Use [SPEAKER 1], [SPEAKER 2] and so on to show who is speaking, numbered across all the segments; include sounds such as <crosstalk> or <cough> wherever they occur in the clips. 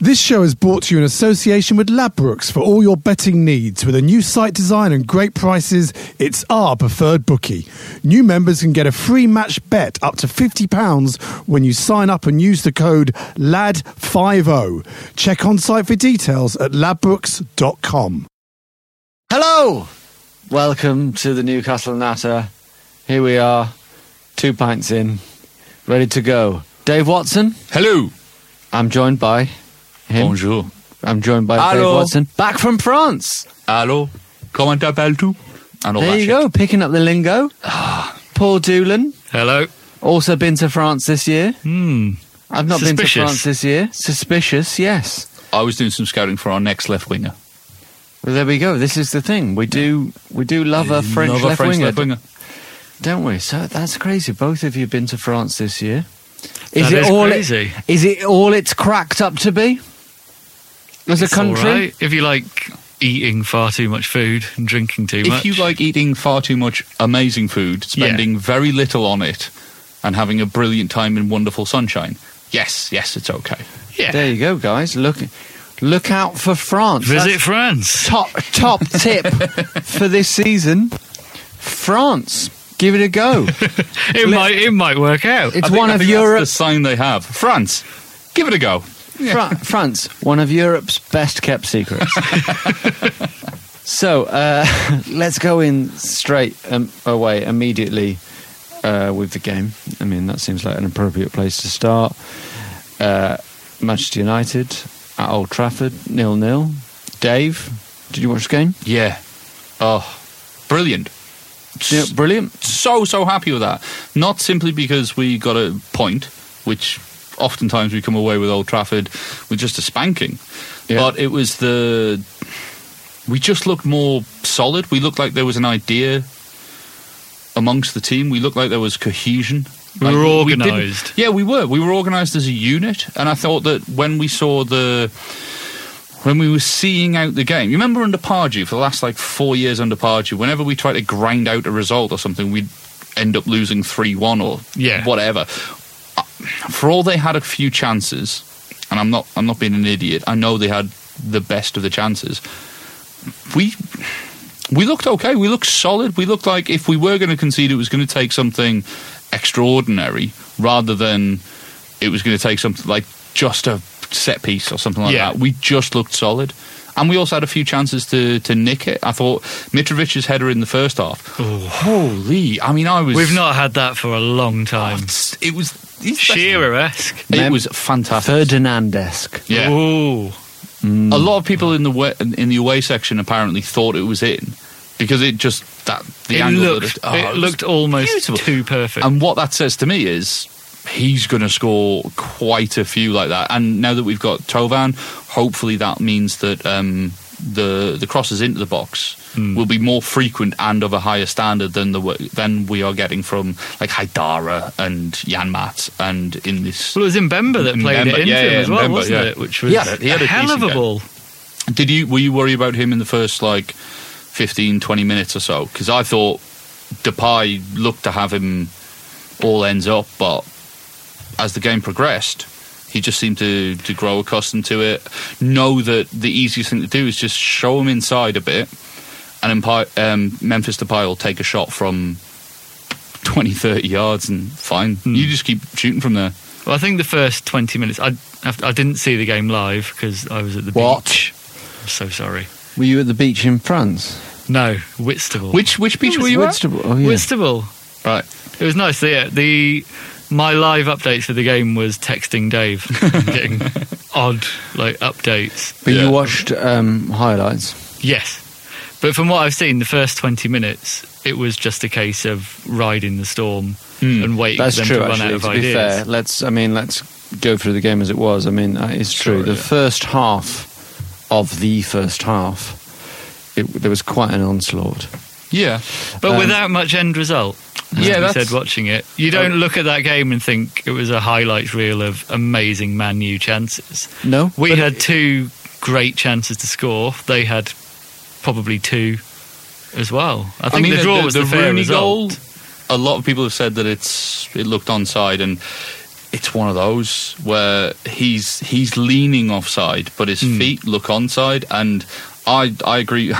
[SPEAKER 1] This show is brought to you in association with Ladbrokes for all your betting needs. With a new site design and great prices, it's our preferred bookie. New members can get a free match bet up to £50 when you sign up and use the code LAD50. Check on site for details at ladbrokes.com.
[SPEAKER 2] Hello! Welcome to the Newcastle Natter. Here we are, two pints in, ready to go. Dave Watson.
[SPEAKER 3] Hello.
[SPEAKER 2] I'm joined by him.
[SPEAKER 3] Bonjour.
[SPEAKER 2] I'm joined by Dave Watson. Back from France.
[SPEAKER 3] Allô. Comment t'appelles-tu? And all
[SPEAKER 2] there you
[SPEAKER 3] shit.
[SPEAKER 2] go, picking up the lingo. Paul Doolan.
[SPEAKER 3] Hello.
[SPEAKER 2] Also been to France this year.
[SPEAKER 3] Hmm.
[SPEAKER 2] I've not been to France this year. Suspicious, yes.
[SPEAKER 3] I was doing some scouting for our next left winger.
[SPEAKER 2] Well, there we go. This is the thing. We do we do love a French
[SPEAKER 3] Love a
[SPEAKER 2] left
[SPEAKER 3] French
[SPEAKER 2] winger,
[SPEAKER 3] left winger.
[SPEAKER 2] don't we? So that's crazy. Both of you have been to France this year. Is
[SPEAKER 4] That
[SPEAKER 2] it
[SPEAKER 4] is
[SPEAKER 2] all
[SPEAKER 4] crazy.
[SPEAKER 2] It, is it all it's cracked up to be? As a
[SPEAKER 4] It's
[SPEAKER 2] country,
[SPEAKER 4] all right. If you like eating far too much food and drinking too much.
[SPEAKER 3] If you like eating far too much amazing food, spending very little on it, and having a brilliant time in wonderful sunshine, yes, yes, it's okay.
[SPEAKER 4] yeah,
[SPEAKER 2] there you go, guys. Look, look out for France.
[SPEAKER 4] visit
[SPEAKER 2] That's
[SPEAKER 4] France.
[SPEAKER 2] top top <laughs> tip for this season. France, give it a go. <laughs>
[SPEAKER 4] It might it might work out.
[SPEAKER 2] It's
[SPEAKER 3] I think-
[SPEAKER 2] one
[SPEAKER 3] I
[SPEAKER 2] of
[SPEAKER 3] think that's
[SPEAKER 2] Europe's
[SPEAKER 3] the sign they have. France, give it a go.
[SPEAKER 2] Fra- France, one of Europe's best kept secrets. <laughs> so uh, <laughs> let's go in straight um, away immediately uh, with the game. I mean, that seems like an appropriate place to start. Uh, Manchester United at Old Trafford, nil nil. Dave, did you watch the game?
[SPEAKER 3] Yeah. Oh, brilliant.
[SPEAKER 2] Yeah, brilliant.
[SPEAKER 3] so so happy with that. Not simply because we got a point, which oftentimes we come away with Old Trafford with just a spanking,
[SPEAKER 2] Yeah.
[SPEAKER 3] but it was the we just looked more solid. We looked like there was an idea amongst the team. We looked like there was cohesion.
[SPEAKER 4] We
[SPEAKER 3] Like,
[SPEAKER 4] were organised.
[SPEAKER 3] yeah, we were. We were organised as a unit, and I thought that when we saw the when we were seeing out the game. You remember under Pardew for the last like four years under Pardew, whenever we tried to grind out a result or something, we'd end up losing three one or
[SPEAKER 4] Yeah.
[SPEAKER 3] whatever. For all they had a few chances, and I'm not I'm not being an idiot. I know they had the best of the chances. We we looked okay. We looked solid. We looked like if we were going to concede, it was going to take something extraordinary rather than it was going to take something like just a set piece or something like
[SPEAKER 4] Yeah.
[SPEAKER 3] that. We just looked solid. And we also had a few chances to, to nick it. I thought Mitrovic's header in the first half. Holy! I mean, I was.
[SPEAKER 4] We've not had that for a long time.
[SPEAKER 3] Oh, it was he's
[SPEAKER 4] Shearer esque.
[SPEAKER 3] It was fantastic.
[SPEAKER 2] Ferdinand-esque.
[SPEAKER 3] Yeah.
[SPEAKER 4] Ooh.
[SPEAKER 3] A lot of people in the wa- in the away section apparently thought it was in because it just that the
[SPEAKER 4] It
[SPEAKER 3] angle
[SPEAKER 4] looked,
[SPEAKER 3] that oh,
[SPEAKER 4] it
[SPEAKER 3] was
[SPEAKER 4] looked almost
[SPEAKER 3] beautiful.
[SPEAKER 4] too perfect.
[SPEAKER 3] And what that says to me is he's going to score quite a few like that. And now that we've got Thauvin, hopefully that means that um, the the crosses into the box will be more frequent and of a higher standard than the than we are getting from like Haidara and Janmaat and in this.
[SPEAKER 4] Well, it was Mbemba that played
[SPEAKER 3] Mbemba,
[SPEAKER 4] it into
[SPEAKER 3] yeah,
[SPEAKER 4] him
[SPEAKER 3] yeah,
[SPEAKER 4] as well,
[SPEAKER 3] Mbemba,
[SPEAKER 4] wasn't
[SPEAKER 3] yeah.
[SPEAKER 4] it? Which was
[SPEAKER 3] Yeah, he had
[SPEAKER 4] a
[SPEAKER 3] a
[SPEAKER 4] hell of a
[SPEAKER 3] game.
[SPEAKER 4] ball.
[SPEAKER 3] Did you were you worried about him in the first like 15, 20 minutes or so? Because I thought Depay looked to have him all ends up, but as the game progressed, he just seemed to, to grow accustomed to it. Know that the easiest thing to do is just show him inside a bit, and Empi- um, Memphis Depay will take a shot from 20, 30 yards, and fine.
[SPEAKER 4] Hmm.
[SPEAKER 3] You just keep shooting from there.
[SPEAKER 4] Well, I think the first 20 minutes, I, I didn't see the game live because I was at the
[SPEAKER 2] What?
[SPEAKER 4] beach. I'm so sorry.
[SPEAKER 2] Were you at the beach in France?
[SPEAKER 4] No, Whitstable.
[SPEAKER 3] Which which beach
[SPEAKER 4] Oh,
[SPEAKER 3] were you at?
[SPEAKER 2] Whitstable. Oh, yeah.
[SPEAKER 4] Whitstable.
[SPEAKER 3] Right.
[SPEAKER 4] It was nice. The, the my live updates for the game was texting Dave, <laughs> getting odd like updates.
[SPEAKER 2] But
[SPEAKER 3] Yeah.
[SPEAKER 2] you watched um, highlights.
[SPEAKER 4] Yes, but from what I've seen, the first twenty minutes, it was just a case of riding the storm and waiting
[SPEAKER 2] That's
[SPEAKER 4] for them
[SPEAKER 2] true.
[SPEAKER 4] to run out
[SPEAKER 2] Actually,
[SPEAKER 4] of
[SPEAKER 2] to be
[SPEAKER 4] ideas.
[SPEAKER 2] fair, let's. I mean, let's go through the game as it was. I mean, uh, it's true.
[SPEAKER 3] Sure,
[SPEAKER 2] the
[SPEAKER 3] yeah.
[SPEAKER 2] first half of the first half, it, there was quite an onslaught.
[SPEAKER 3] Yeah.
[SPEAKER 4] But
[SPEAKER 2] Um,
[SPEAKER 4] without much end result. as
[SPEAKER 3] Yeah,
[SPEAKER 4] we said watching it. You don't look at that game and think it was a highlights reel of amazing Man U chances.
[SPEAKER 2] No,
[SPEAKER 4] We had two great chances to score. They had probably two as well. I think the draw was the, fair
[SPEAKER 3] Rooney
[SPEAKER 4] result.
[SPEAKER 3] goal. A lot of people have said that it's it looked onside, and it's one of those where he's he's leaning offside, but his
[SPEAKER 4] Hmm.
[SPEAKER 3] feet look onside, and I I agree.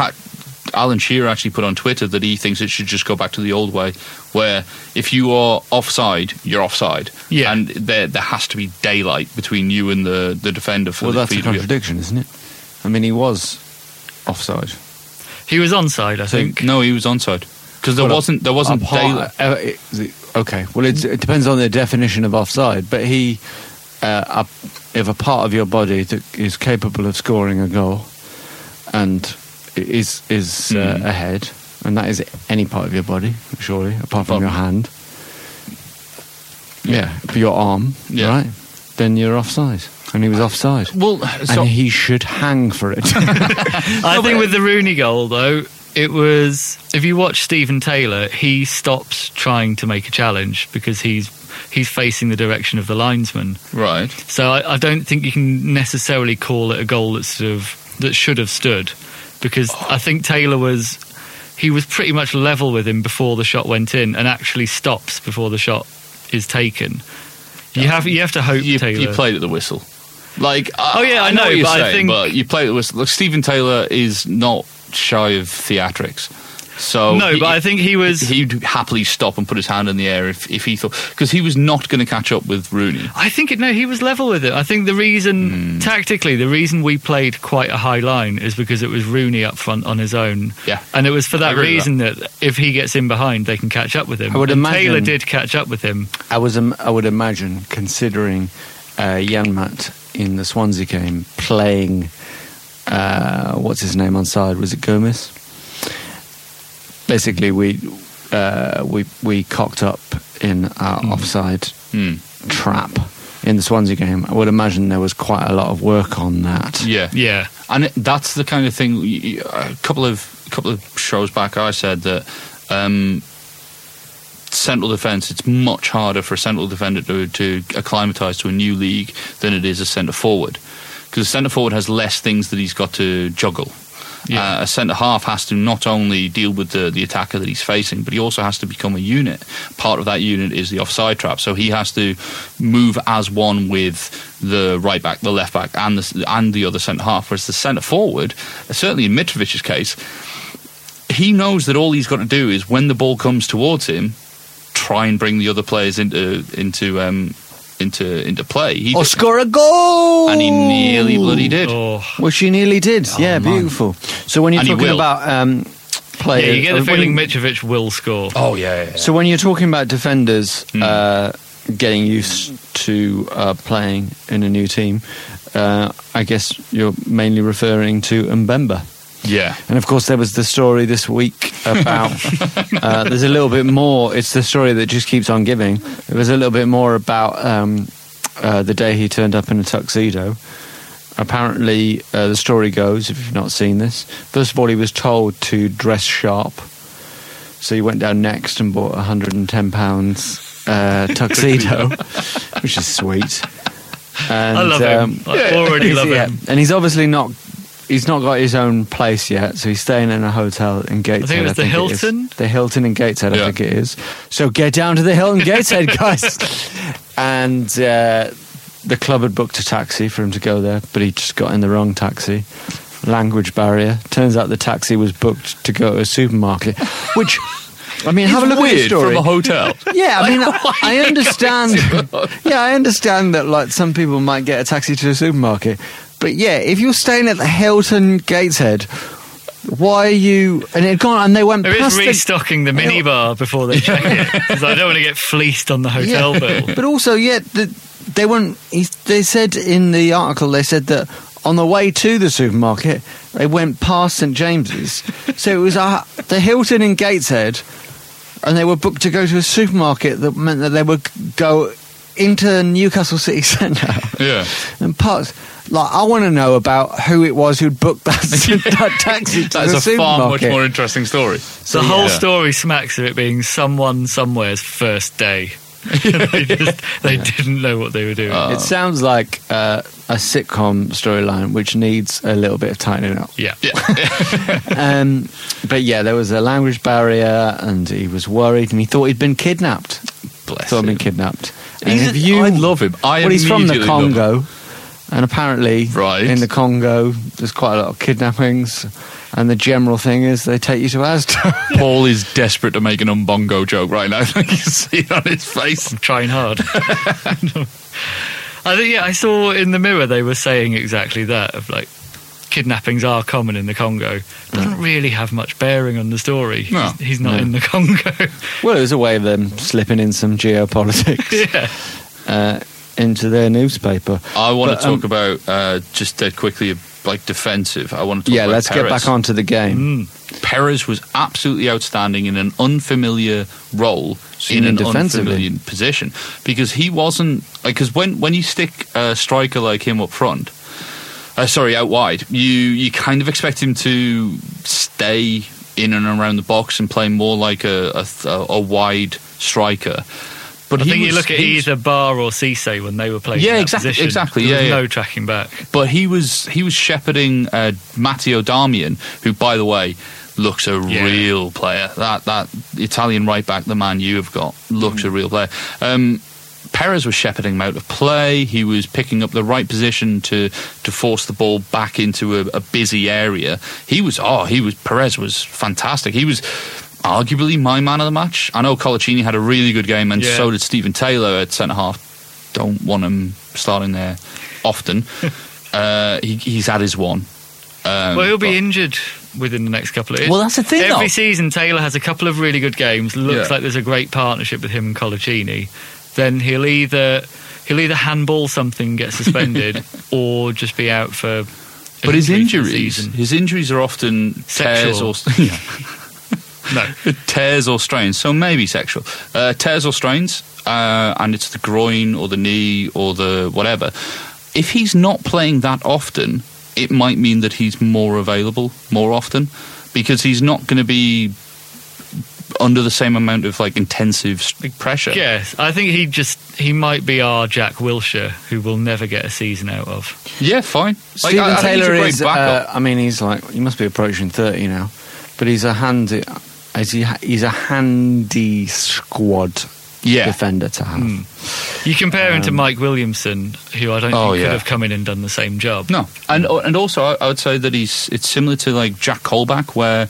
[SPEAKER 3] Ha- Alan Shearer actually put on Twitter that he thinks it should just go back to the old way, where if you are offside, you're offside,
[SPEAKER 4] Yeah.
[SPEAKER 3] and there there has to be daylight between you and the, the defender for
[SPEAKER 2] well,
[SPEAKER 3] the
[SPEAKER 2] that's a
[SPEAKER 3] feet to
[SPEAKER 2] contradiction, isn't it? I mean, he was offside.
[SPEAKER 4] He was onside, I think.
[SPEAKER 3] No, he was onside because there
[SPEAKER 2] Well,
[SPEAKER 3] wasn't there wasn't
[SPEAKER 2] apart-
[SPEAKER 3] daylight.
[SPEAKER 2] uh, it- the- okay, well, it's, it depends on the definition of offside. But he, uh, up- if a part of your body that is capable of scoring a goal, and is is uh,
[SPEAKER 3] Hmm.
[SPEAKER 2] ahead, and that is any part of your body, surely, apart from
[SPEAKER 3] Apart
[SPEAKER 2] your hand. Yeah, for your arm,
[SPEAKER 3] Yeah.
[SPEAKER 2] right? Then you're offside, and he was offside.
[SPEAKER 3] Well, so
[SPEAKER 2] and he should hang for it. <laughs>
[SPEAKER 4] I think with the Rooney goal, though, it was. If you watch Steven Taylor, he stops trying to make a challenge because he's he's facing the direction of the linesman.
[SPEAKER 3] right.
[SPEAKER 4] So I, I don't think you can necessarily call it a goal that sort of that should have stood, because I think Taylor was he was pretty much level with him before the shot went in, and actually stops before the shot is taken. You have you have to hope
[SPEAKER 3] you,
[SPEAKER 4] Taylor.
[SPEAKER 3] you played at the whistle. Like,
[SPEAKER 4] Oh, yeah, I know,
[SPEAKER 3] what you're
[SPEAKER 4] but I think-
[SPEAKER 3] but you played at the whistle. Look, Steven Taylor is not shy of theatrics, so
[SPEAKER 4] no,
[SPEAKER 3] he-
[SPEAKER 4] but I think he was.
[SPEAKER 3] he'd happily stop and put his hand in the air if, if he thought because he was not going to catch up with Rooney.
[SPEAKER 4] I think it, no, he was level with it. I think the reason,
[SPEAKER 3] Hmm.
[SPEAKER 4] tactically, the reason we played quite a high line is because it was Rooney up front on his own.
[SPEAKER 3] Yeah.
[SPEAKER 4] And it was for that reason that. if he gets in behind, they can catch up with him.
[SPEAKER 2] I would
[SPEAKER 4] and
[SPEAKER 2] imagine-
[SPEAKER 4] Taylor did catch up with him.
[SPEAKER 2] I was, um, I would imagine, considering uh, Janmaat in the Swansea game playing, uh, what's his name on side? Was it Gomis? Basically, we uh, we we cocked up in our offside
[SPEAKER 3] Hmm.
[SPEAKER 2] trap in the Swansea game. I would imagine there was quite a lot of work on that.
[SPEAKER 3] Yeah,
[SPEAKER 4] Yeah.
[SPEAKER 3] and it, that's the kind of thing. y- y- A couple of a couple of shows back, I said that um, central defence. It's much harder for a central defender to, to acclimatise to a new league than it is a centre forward, because a centre forward has less things that he's got to juggle.
[SPEAKER 4] Yeah.
[SPEAKER 3] Uh, a centre half has to not only deal with the, the attacker that he's facing, but he also has to become a unit. Part of that unit is the offside trap, so he has to move as one with the right back, the left back, and the and the other centre half. Whereas the centre forward, certainly in Mitrovic's case, he knows that all he's got to do is when the ball comes towards him, try and bring the other players into into um, into into play. He
[SPEAKER 2] Or
[SPEAKER 3] just-
[SPEAKER 2] score a goal!
[SPEAKER 3] and he nearly bloody did.
[SPEAKER 4] Oh,
[SPEAKER 2] Well, she nearly did. yeah,
[SPEAKER 3] man.
[SPEAKER 2] beautiful. So when you're
[SPEAKER 3] And
[SPEAKER 2] talking about um,
[SPEAKER 4] yeah,
[SPEAKER 2] players,
[SPEAKER 4] you get the
[SPEAKER 2] when-
[SPEAKER 4] feeling Mitrovic will score.
[SPEAKER 3] Oh yeah, yeah, yeah.
[SPEAKER 2] So when you're talking about defenders
[SPEAKER 3] Hmm.
[SPEAKER 2] uh, getting used to uh, playing in a new team, uh, I guess you're mainly referring to Mbemba.
[SPEAKER 3] Yeah.
[SPEAKER 2] And of course, there was the story this week about. <laughs> uh, there's a little bit more. It's the story that just keeps on giving. There was a little bit more about um, uh, the day he turned up in a tuxedo apparently, uh, the story goes, if you've not seen this, first of all, he was told to dress sharp. So he went down next and bought a £110 uh, <laughs> tuxedo, which is sweet. And,
[SPEAKER 4] I love him. I already <laughs> love
[SPEAKER 2] yeah,
[SPEAKER 4] him.
[SPEAKER 2] And he's obviously not. He's not got his own place yet, so he's staying in a hotel in Gateshead.
[SPEAKER 4] I think it was the
[SPEAKER 2] is.
[SPEAKER 4] Hilton?
[SPEAKER 2] The Hilton in Gateshead,
[SPEAKER 3] Yeah.
[SPEAKER 2] I think it is. So get down to the Hilton Gateshead, <laughs> guys. and uh, the club had booked a taxi for him to go there, but he just got in the wrong taxi. Language barrier. Turns out the taxi was booked to go to a supermarket, which. I mean, have a look at the
[SPEAKER 3] Weird
[SPEAKER 2] story.
[SPEAKER 3] from a hotel.
[SPEAKER 2] Yeah, I mean, <laughs>
[SPEAKER 3] Like, why
[SPEAKER 2] I
[SPEAKER 3] you
[SPEAKER 2] understand. Yeah, I understand that. Like some people might get a taxi to a supermarket, but yeah, if you're staying at the Hilton Gateshead, why are you? And it gone, and they went
[SPEAKER 4] There is
[SPEAKER 2] past the.
[SPEAKER 4] restocking the minibar before they check it <laughs> because I don't want to get fleeced on the hotel
[SPEAKER 2] Yeah.
[SPEAKER 4] bill. <laughs>
[SPEAKER 2] But also, yeah, the, they weren't. he- They said in the article, they said that on the way to the supermarket, they went past St James's. <laughs> so it was uh, the Hilton in Gateshead, and they were booked to go to a supermarket that meant that they would go into Newcastle City Centre
[SPEAKER 3] Yeah.
[SPEAKER 2] and parts. Like, I want to know about who it was who'd booked that, <laughs> <laughs> that taxi to
[SPEAKER 3] That's
[SPEAKER 2] the
[SPEAKER 3] a far much more interesting story.
[SPEAKER 4] The whole
[SPEAKER 3] yeah.
[SPEAKER 4] story smacks of it being someone somewhere's first day. <laughs> they, just, they didn't know what they were doing.
[SPEAKER 3] Uh,
[SPEAKER 2] It sounds like uh, a sitcom storyline which needs a little bit of tightening up.
[SPEAKER 4] yeah.
[SPEAKER 2] um, but yeah, there was a language barrier, and he was worried, and he thought he'd been kidnapped.
[SPEAKER 3] Bless
[SPEAKER 2] thought he'd been kidnapped. And
[SPEAKER 3] He's
[SPEAKER 2] if
[SPEAKER 3] a-
[SPEAKER 2] you,
[SPEAKER 3] I love him. I
[SPEAKER 2] well, he's from the
[SPEAKER 3] immediately love
[SPEAKER 2] Congo, and apparently,
[SPEAKER 3] Right.
[SPEAKER 2] in the Congo, there's quite a lot of kidnappings. And the general thing is, they take you to Asda. <laughs>
[SPEAKER 3] Paul is desperate to make an umbongo joke right now. <laughs> you can see it on his face.
[SPEAKER 4] I'm trying hard. <laughs> I think yeah, I saw in the mirror they were saying exactly that of like kidnappings are common in the Congo. Doesn't really have much bearing on the story.
[SPEAKER 3] No.
[SPEAKER 4] he's, he's not
[SPEAKER 2] No.
[SPEAKER 4] in the Congo.
[SPEAKER 2] well, it was a way of them slipping in some geopolitics
[SPEAKER 4] yeah.
[SPEAKER 2] uh, into their newspaper.
[SPEAKER 3] I want
[SPEAKER 2] But,
[SPEAKER 3] to talk
[SPEAKER 2] um,
[SPEAKER 3] about uh, just dead quickly, like defensive. I want to talk about defensive.
[SPEAKER 2] Yeah, let's get back onto the game.
[SPEAKER 4] Mm.
[SPEAKER 3] Perez was absolutely outstanding in an unfamiliar role
[SPEAKER 2] Seen
[SPEAKER 3] in an unfamiliar position because he wasn't because when when you stick a striker like him up front, uh, sorry, out wide, you you kind of expect him to stay in and around the box and play more like a a, a wide striker. But
[SPEAKER 4] I think you look at either Ba or Cisse when they were playing.
[SPEAKER 3] Yeah,
[SPEAKER 4] that
[SPEAKER 3] exactly-
[SPEAKER 4] position.
[SPEAKER 3] exactly, yeah,
[SPEAKER 4] was
[SPEAKER 3] yeah.
[SPEAKER 4] no tracking back.
[SPEAKER 3] but he was he was shepherding uh, Matteo Darmian, who, by the way, looks a
[SPEAKER 4] Yeah.
[SPEAKER 3] real player. That that Italian right back, the man you have got, looks
[SPEAKER 4] Mm.
[SPEAKER 3] a real player. Um, Perez was shepherding him out of play. He was picking up the right position to to force the ball back into a, a busy area. He was oh he was Perez was fantastic. He was. Arguably my man of the match. I know Coloccini had a really good game, and
[SPEAKER 4] Yeah.
[SPEAKER 3] so did Steven Taylor at centre half. Don't want him starting there often. <laughs> uh, he, he's had his one. Um,
[SPEAKER 4] well, he'll be
[SPEAKER 3] but-
[SPEAKER 4] injured within the next couple of years.
[SPEAKER 3] Well, that's the thing,
[SPEAKER 4] Every
[SPEAKER 3] though.
[SPEAKER 4] season, Taylor has a couple of really good games. Looks
[SPEAKER 3] Yeah.
[SPEAKER 4] like there's a great partnership with him and Coloccini. Then he'll either he'll either handball something, get suspended, <laughs> or just be out for.
[SPEAKER 3] But his
[SPEAKER 4] injury for the
[SPEAKER 3] injuries, his injuries are often tears or <laughs> yeah,
[SPEAKER 4] no.
[SPEAKER 3] tears or strains. So maybe sexual uh, tears or strains, uh, and it's the groin or the knee or the whatever. If he's not playing that often, it might mean that he's more available more often because he's not going to be under the same amount of like intensive pressure.
[SPEAKER 4] Yes, I think he just he might be our Jack Wilshere, who we'll never get a season out of.
[SPEAKER 3] Yeah, fine. Like,
[SPEAKER 2] Steven
[SPEAKER 3] I- I think he's a
[SPEAKER 2] Taylor
[SPEAKER 3] great
[SPEAKER 2] is. Uh. I mean, he's like he must be approaching thirty now, but he's a handy. Is he? He's a handy squad
[SPEAKER 3] Yeah.
[SPEAKER 2] defender to have. Hmm.
[SPEAKER 4] You compare him to um, Mike Williamson, who I don't
[SPEAKER 3] Oh,
[SPEAKER 4] think
[SPEAKER 3] yeah.
[SPEAKER 4] could have come in and done the same job.
[SPEAKER 3] No, and uh, and also I, I would say that he's it's similar to like Jack Colback, where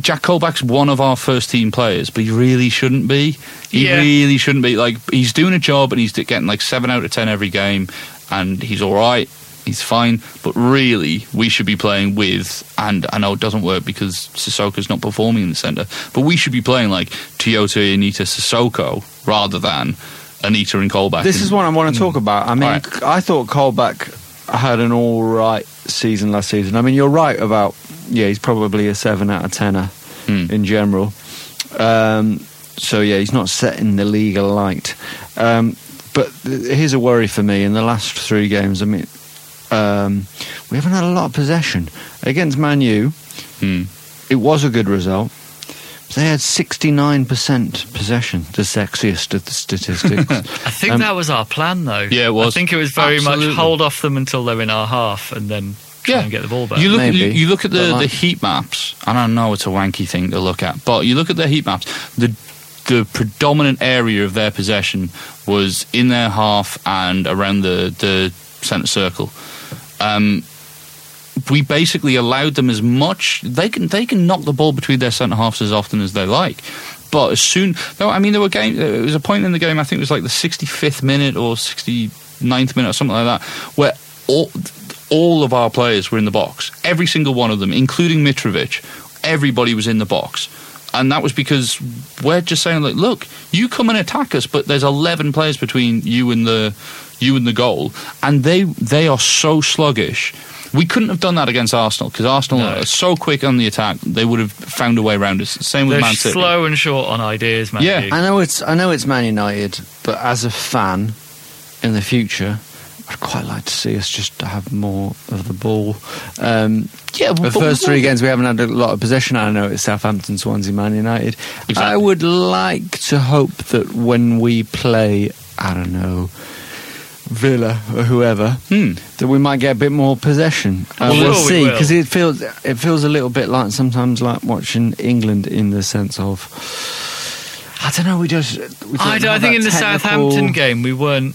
[SPEAKER 3] Jack Colback's one of our first team players, but he really shouldn't be. He
[SPEAKER 4] Yeah.
[SPEAKER 3] really shouldn't be. Like he's doing a job and he's getting like seven out of ten every game, and he's all right. He's fine, but really, we should be playing with. And I know it doesn't work because Sissoko's not performing in the centre, but we should be playing like Tioté Anita Sissoko rather than Anita and Colback.
[SPEAKER 2] This is what I want to talk about. I mean,
[SPEAKER 3] right.
[SPEAKER 2] I thought Colback had an all right season last season. I mean, you're right about yeah, he's probably a seven out of tenner
[SPEAKER 3] Hmm.
[SPEAKER 2] in general. Um, so yeah, he's not setting the league alight. Um, but here's a worry for me in the last three games. I mean, um, we haven't had a lot of possession against Man U.
[SPEAKER 3] Hmm.
[SPEAKER 2] It was a good result. They had 69% possession, the sexiest of the statistics. <laughs>
[SPEAKER 4] I think
[SPEAKER 2] Um,
[SPEAKER 4] that was our plan, though.
[SPEAKER 3] Yeah, it was.
[SPEAKER 4] I think it was very
[SPEAKER 3] Absolutely.
[SPEAKER 4] much hold off them until they're in our half and then try and get the ball back.
[SPEAKER 3] You look,
[SPEAKER 2] Maybe,
[SPEAKER 3] you, you look at the,
[SPEAKER 2] like-
[SPEAKER 3] the heat maps, and I know it's a wanky thing to look at, but you look at the heat maps. The the predominant area of their possession was in their half and around the the centre circle. Um, we basically allowed them as much. They can they can knock the ball between their centre halves as often as they like. But as soon, no, I mean, there were game. There was a point in the game. I think it was like the 65th minute or 69th minute or something like that, where all all of our players were in the box. Every single one of them, including Mitrovic. Everybody was in the box. And that was because we're just saying, like, look, you come and attack us, but there's 11 players between you and the you and the goal, and they they are so sluggish. We couldn't have done that against Arsenal because Arsenal
[SPEAKER 4] No.
[SPEAKER 3] are so quick on the attack. They would have found a way around us. Same with
[SPEAKER 4] They're
[SPEAKER 3] Man City.
[SPEAKER 4] slow and short on ideas, man.
[SPEAKER 3] Yeah.
[SPEAKER 2] I know it's I know it's Man United, but as a fan in the future, I'd quite like to see us just have more of the ball. Um,
[SPEAKER 3] Yeah,
[SPEAKER 2] the first three games we haven't had a lot of possession. I know it's Southampton, Swansea, Man United.
[SPEAKER 3] Exactly.
[SPEAKER 2] I would like to hope that when we play, I don't know. Villa or whoever,
[SPEAKER 3] Hmm.
[SPEAKER 2] that we might get a bit more possession. Uh,
[SPEAKER 4] Well,
[SPEAKER 2] we'll
[SPEAKER 4] we
[SPEAKER 2] see because it feels it feels a little bit like sometimes like watching England in the sense of I don't know. We just we
[SPEAKER 4] I, don't- I think in the Southampton game we weren't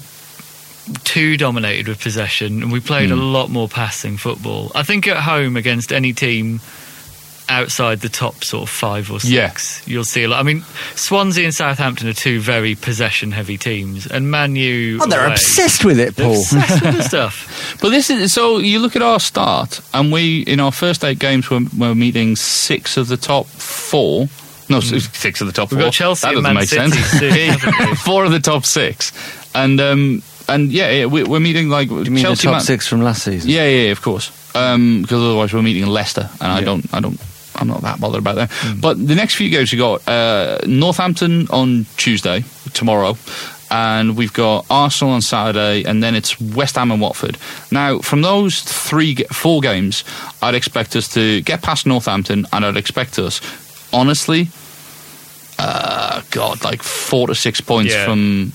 [SPEAKER 4] too dominated with possession and we played
[SPEAKER 3] Hmm.
[SPEAKER 4] a lot more passing football. I think at home against any team outside the top sort of five or six, you'll see a lot. I mean, Swansea and Southampton are two very possession heavy teams, and Man U.
[SPEAKER 2] Oh, they're
[SPEAKER 4] away,
[SPEAKER 2] obsessed with it, Paul.
[SPEAKER 4] obsessed with the <laughs> stuff.
[SPEAKER 3] But this is so. You look at our start, and we in our first eight games we're, we're meeting six of the top four. No, six, six of the top
[SPEAKER 4] We've
[SPEAKER 3] four.
[SPEAKER 4] got Chelsea
[SPEAKER 3] that
[SPEAKER 4] and
[SPEAKER 3] doesn't
[SPEAKER 4] Man
[SPEAKER 3] make
[SPEAKER 4] City
[SPEAKER 3] sense.
[SPEAKER 4] soon, <laughs>
[SPEAKER 3] four of the top six, and um, and yeah, yeah, we, we're meeting like
[SPEAKER 2] Do you mean
[SPEAKER 3] Chelsea.
[SPEAKER 2] the top
[SPEAKER 3] Man-
[SPEAKER 2] six from last season?
[SPEAKER 3] Yeah, yeah, yeah, of course. Um, because otherwise we're meeting Leicester, and I don't, I don't, I'm not that bothered about that.
[SPEAKER 4] Hmm.
[SPEAKER 3] But the next few games we got uh, Northampton on Tuesday, tomorrow, and we've got Arsenal on Saturday, and then it's West Ham and Watford. Now, from those three, four games, I'd expect us to get past Northampton, and I'd expect us, honestly, uh, God, like four to six points
[SPEAKER 4] Yeah.
[SPEAKER 3] from.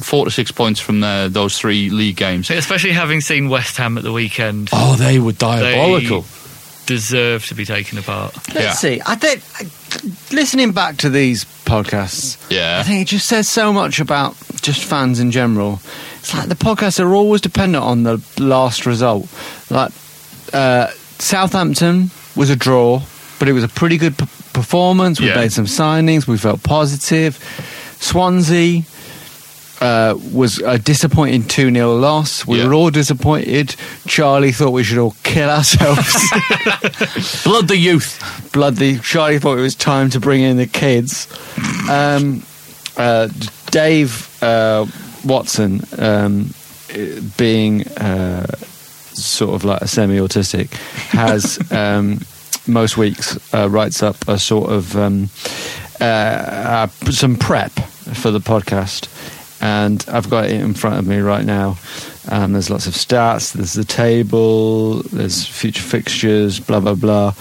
[SPEAKER 3] Four to six points from the, those three league games.
[SPEAKER 4] Especially having seen West Ham at the weekend,
[SPEAKER 3] Oh, they were
[SPEAKER 4] they
[SPEAKER 3] diabolical.
[SPEAKER 4] Deserve to be taken apart.
[SPEAKER 2] Let's
[SPEAKER 3] Yeah.
[SPEAKER 2] see. I think listening back to these podcasts,
[SPEAKER 3] Yeah.
[SPEAKER 2] I think it just says so much about just fans in general. It's like the podcasts are always dependent on the last result. Like uh, Southampton was a draw, but it was a pretty good p- performance. We
[SPEAKER 3] Yeah.
[SPEAKER 2] made some signings. We felt positive. Swansea. Uh, was a disappointing 2 0 loss. We
[SPEAKER 3] Yeah.
[SPEAKER 2] were all disappointed. Charlie thought we should all kill ourselves. <laughs>
[SPEAKER 3] Blood the youth.
[SPEAKER 2] Blood the. Charlie thought it was time to bring in the kids. Um, uh, Dave uh, Watson, um, being uh, sort of like a semi-autistic, has <laughs> um, most weeks uh, writes up a sort of um, uh, uh, some prep for the podcast, and I've got it in front of me right now. Um, there's lots of stats. There's the table. There's future fixtures. Blah blah blah.